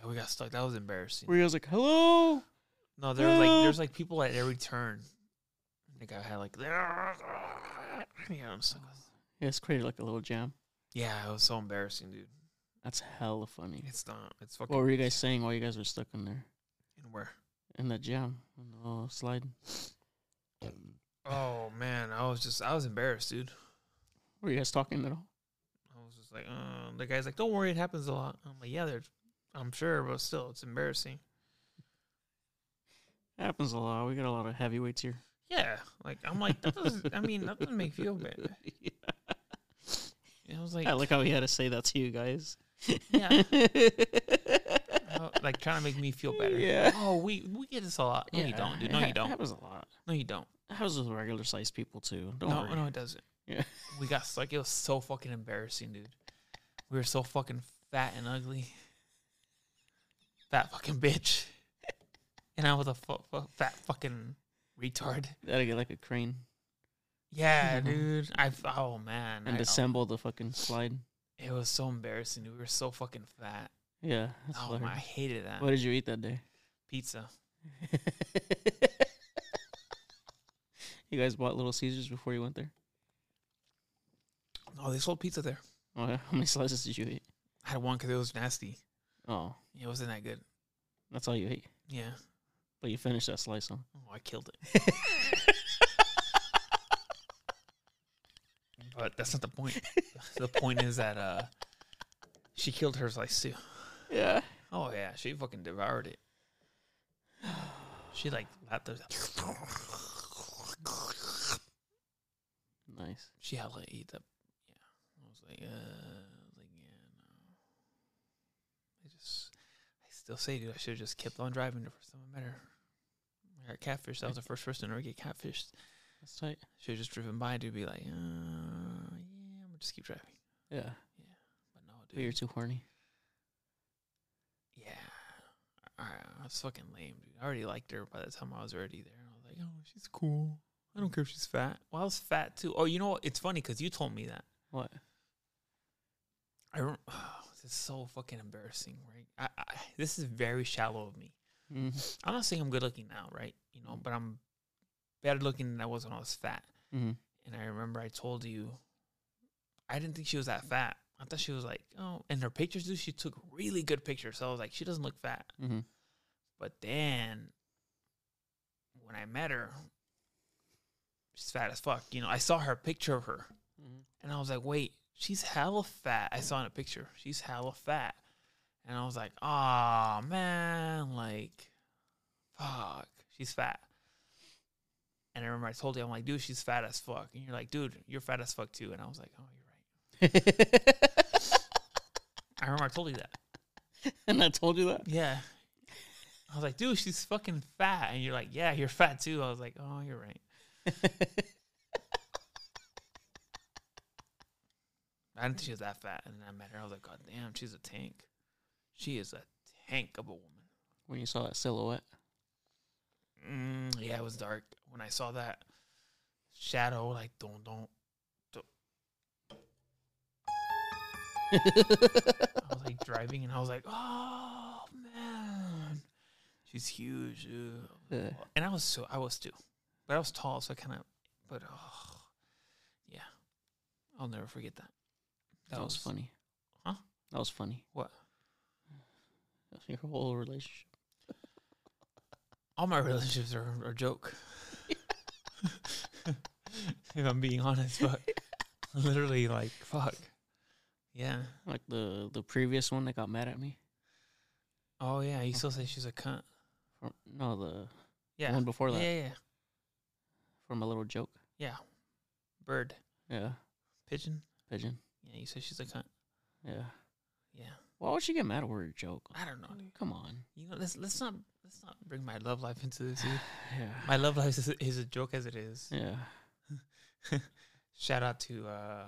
Yeah, we got stuck. That was embarrassing. Where you was like, hello? No, there was like there's like people at every turn. The guy had like yeah, I'm stuck. Yeah, it's created like a little jam. Yeah, it was so embarrassing, dude. That's hella funny. It's not. It's fucking. What were you guys saying while you guys were stuck in there? And where? in the jam, in the slide. Oh man, I was just I was embarrassed, dude. Were you guys talking at all? I was just like, uh, the guy's like, "Don't worry, it happens a lot." I'm like, "Yeah, there's, I'm sure, but still, it's embarrassing." Happens a lot. We got a lot of heavyweights here. Yeah, like I'm like, that doesn't. I mean, that doesn't make me feel bad. I was like, I like how he had to say that to you guys. yeah, like trying to make me feel better. Yeah. Oh, we we get this a lot. No, you don't, dude. No, you don't. It happens a lot. No, you don't. It happens with regular sized people too. Don't no, worry. no, it doesn't. Yeah. We got like it was so fucking embarrassing, dude. We were so fucking fat and ugly. Fat fucking bitch. And I was a fu- fu- fat fucking retard. Gotta get like a crane Yeah, dude. I oh man, and I- oh. assemble the fucking slide. it was so embarrassing. We were so fucking fat. Yeah. That's Oh man, I hated that. What did you eat that day? Pizza. you guys bought Little Caesars before you went there? Oh, they sold pizza there. Oh, yeah. How many slices did you eat? I had one because it was nasty. Oh, It wasn't that good. that's all you ate. Yeah. But you finished that slice, huh? Oh, I killed it. But that's not the point. the point is that uh, she killed her slice too. yeah. Oh yeah, she fucking devoured it. She like lapped those. Nice. She had to eat that. Yeah, I was like, uh, I was like, yeah, no. I just, I still say, dude, I should have just kept on driving the first time I met her. I got catfished. I was the first person to ever get catfished. That's tight. Should have just driven by, dude, be like, uh, yeah, I'm gonna just keep driving. Yeah. Yeah. But no, But you're too horny. Yeah, I, I was fucking lame, dude. I already liked her by the time I was already there. I was like, oh, she's cool. I don't care if she's fat. Well, I was fat too. Oh, you know what? It's funny because you told me that. What? I don't. This is so fucking embarrassing, right? I, I this is very shallow of me. Mm-hmm. I'm not saying I'm good looking now, right? You know, but I'm better looking than I was when I was fat. Mm-hmm. And I remember I told you, I didn't think she was that fat. I thought she was like, oh, and her pictures, dude, she took really good pictures. So I was like, she doesn't look fat. Mm-hmm. But then when I met her, she's fat as fuck. You know, I saw her picture of her Mm-hmm. and I was like, wait, she's hella fat. I saw in a picture, she's hella fat. And I was like, oh man, like, fuck, she's fat. And I remember I told you, I'm like, dude, she's fat as fuck. And you're like, dude, you're fat as fuck too. And I was like, oh, you're right. I remember I told you that. and I told you that. Yeah. I was like, dude, she's fucking fat. And you're like, yeah, you're fat too. I was like, oh, you're right. I didn't think she was that fat. And then I met her. I was like, God damn, she's a tank. She is a tank of a woman. when you saw that silhouette. Mm, yeah, it was dark. When I saw that shadow, like, don't, don't. I was like driving and I was like, oh, man. She's huge. Yeah. And I was so, I was too. But I was tall, so I kind of, but oh, yeah. I'll never forget that. That, was, funny. Huh? That was funny. What? Your whole relationship. All my relationships are, are a joke. if I'm being honest, but literally, like, fuck. Yeah. Like the the previous one that got mad at me. Oh, yeah. You still say she's a cunt. From, no, the Yeah. one before that. Yeah, yeah, from a little joke. yeah. Bird. Yeah, Pigeon. pigeon. Yeah, you say she's a cunt. Yeah. Yeah. Why would she get mad over a joke? I don't know. dude. Come on. You know, let's let's not let's not bring my love life into this. Yeah. My love life is, is a joke as it is. yeah. Shout out to uh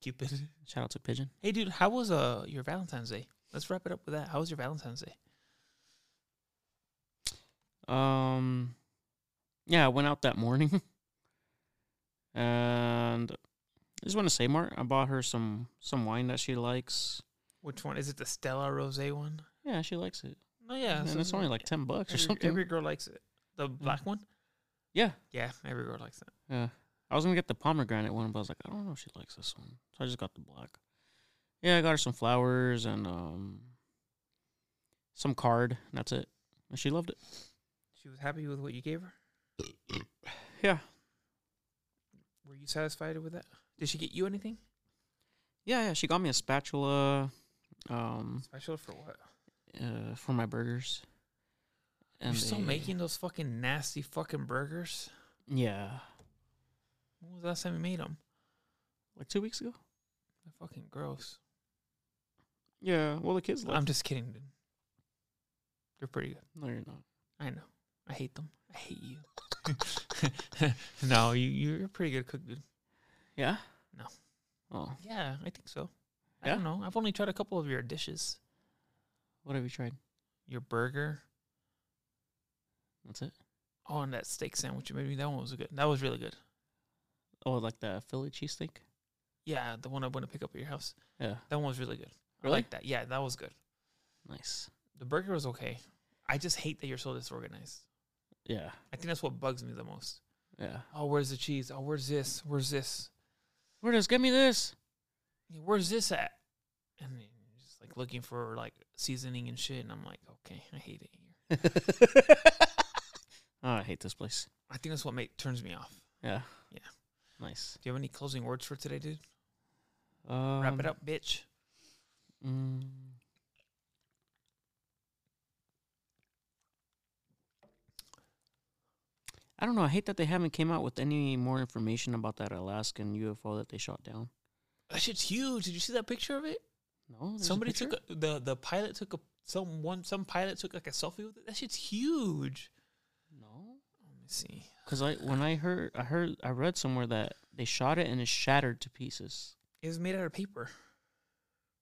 Cupid. Shout out to pigeon. Hey, dude, how was uh your Valentine's Day? Let's wrap it up with that. How was your Valentine's Day? Um, yeah, I went out that morning, and I just want to say, Mark, I bought her some some wine that she likes. Which one is it? The Stella Rosa one? Yeah, she likes it. Oh yeah, and so it's only like ten bucks or every, something. every girl likes it. The black one? yeah, Yeah, every girl likes it. yeah. I was gonna get the pomegranate one, but I was like, I don't know if she likes this one, so I just got the black. Yeah, I got her some flowers and um some card. And that's it. And she loved it. She was happy with what you gave her. Yeah. Were you satisfied with that? Did she get you anything Yeah, yeah. She got me a spatula, um, special for what? uh, for my burgers. You're still they- making those fucking nasty fucking burgers. Yeah, When was the last time you made them? like two weeks ago. They're fucking gross. Yeah. Well, the kids. I'm just kidding, dude. They're pretty good. No, you're not. I know. I hate them. I hate you. no, you you're a pretty good cook, dude. Yeah. No. Oh, Yeah, I think so. I Yeah? don't know. I've only tried a couple of your dishes. what have you tried? Your burger. That's it. Oh, and that steak sandwich. Maybe that one was good. That was really good. Oh, like the Philly cheesesteak. Yeah, the one I went to pick up at your house. Yeah. That one was really good. I like that. Yeah, that was good. Nice. The burger was okay. I just hate that you're so disorganized. Yeah. I think that's what bugs me the most. Yeah. Oh, where's the cheese? Oh, where's this? Where's this? Where does get me this? Yeah, Where's this at? And just like looking for like seasoning and shit. And I'm like, okay, I hate it here. oh, I hate this place. I think that's what make, turns me off. Yeah. Yeah. Nice. Do you have any closing words for today, dude? Um, Wrap it up, bitch. Mm, I don't know. I hate that they haven't came out with any more information about that Alaskan UFO that they shot down. That shit's huge. Did you see that picture of it? No, there's a Somebody took a, the the pilot took a some one some pilot took like a selfie with it. That shit's huge. no. Let me see. Because I when I heard I heard I read somewhere that they shot it and it shattered to pieces. It was made out of paper.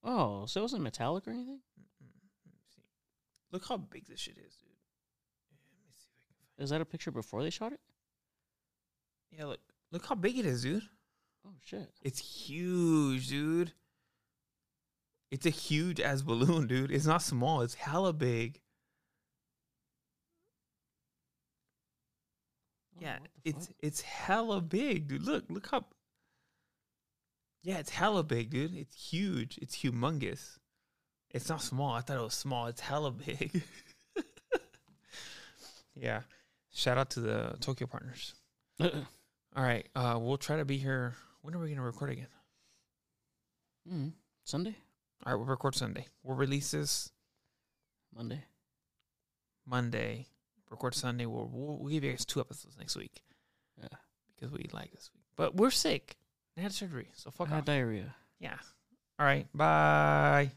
Oh, so it wasn't metallic or anything? Mm-mm. Let me see. Look how big this shit is, dude. Yeah, let me see if I can find. Is that a picture before they shot it? Yeah, look. Look how big it is, dude. Oh shit! It's huge, dude. It's a huge ass balloon, dude. It's not small. It's hella big. Oh, Yeah, it's fuck? it's hella big, dude. Look, look how. Yeah, it's hella big, dude. It's huge. It's humongous. It's not small. I thought it was small. It's hella big. yeah. Shout out to the Tokyo partners. All right. Uh, we'll try to be here. When are we gonna record again? mm, Sunday, All right, we'll record Sunday. We'll release this Monday. Monday. Record Sunday. We'll, we'll we'll give you guys two episodes next week. Yeah. because we like this week. But we're sick. I had surgery, so fuck I had diarrhea. Yeah. All right. Bye.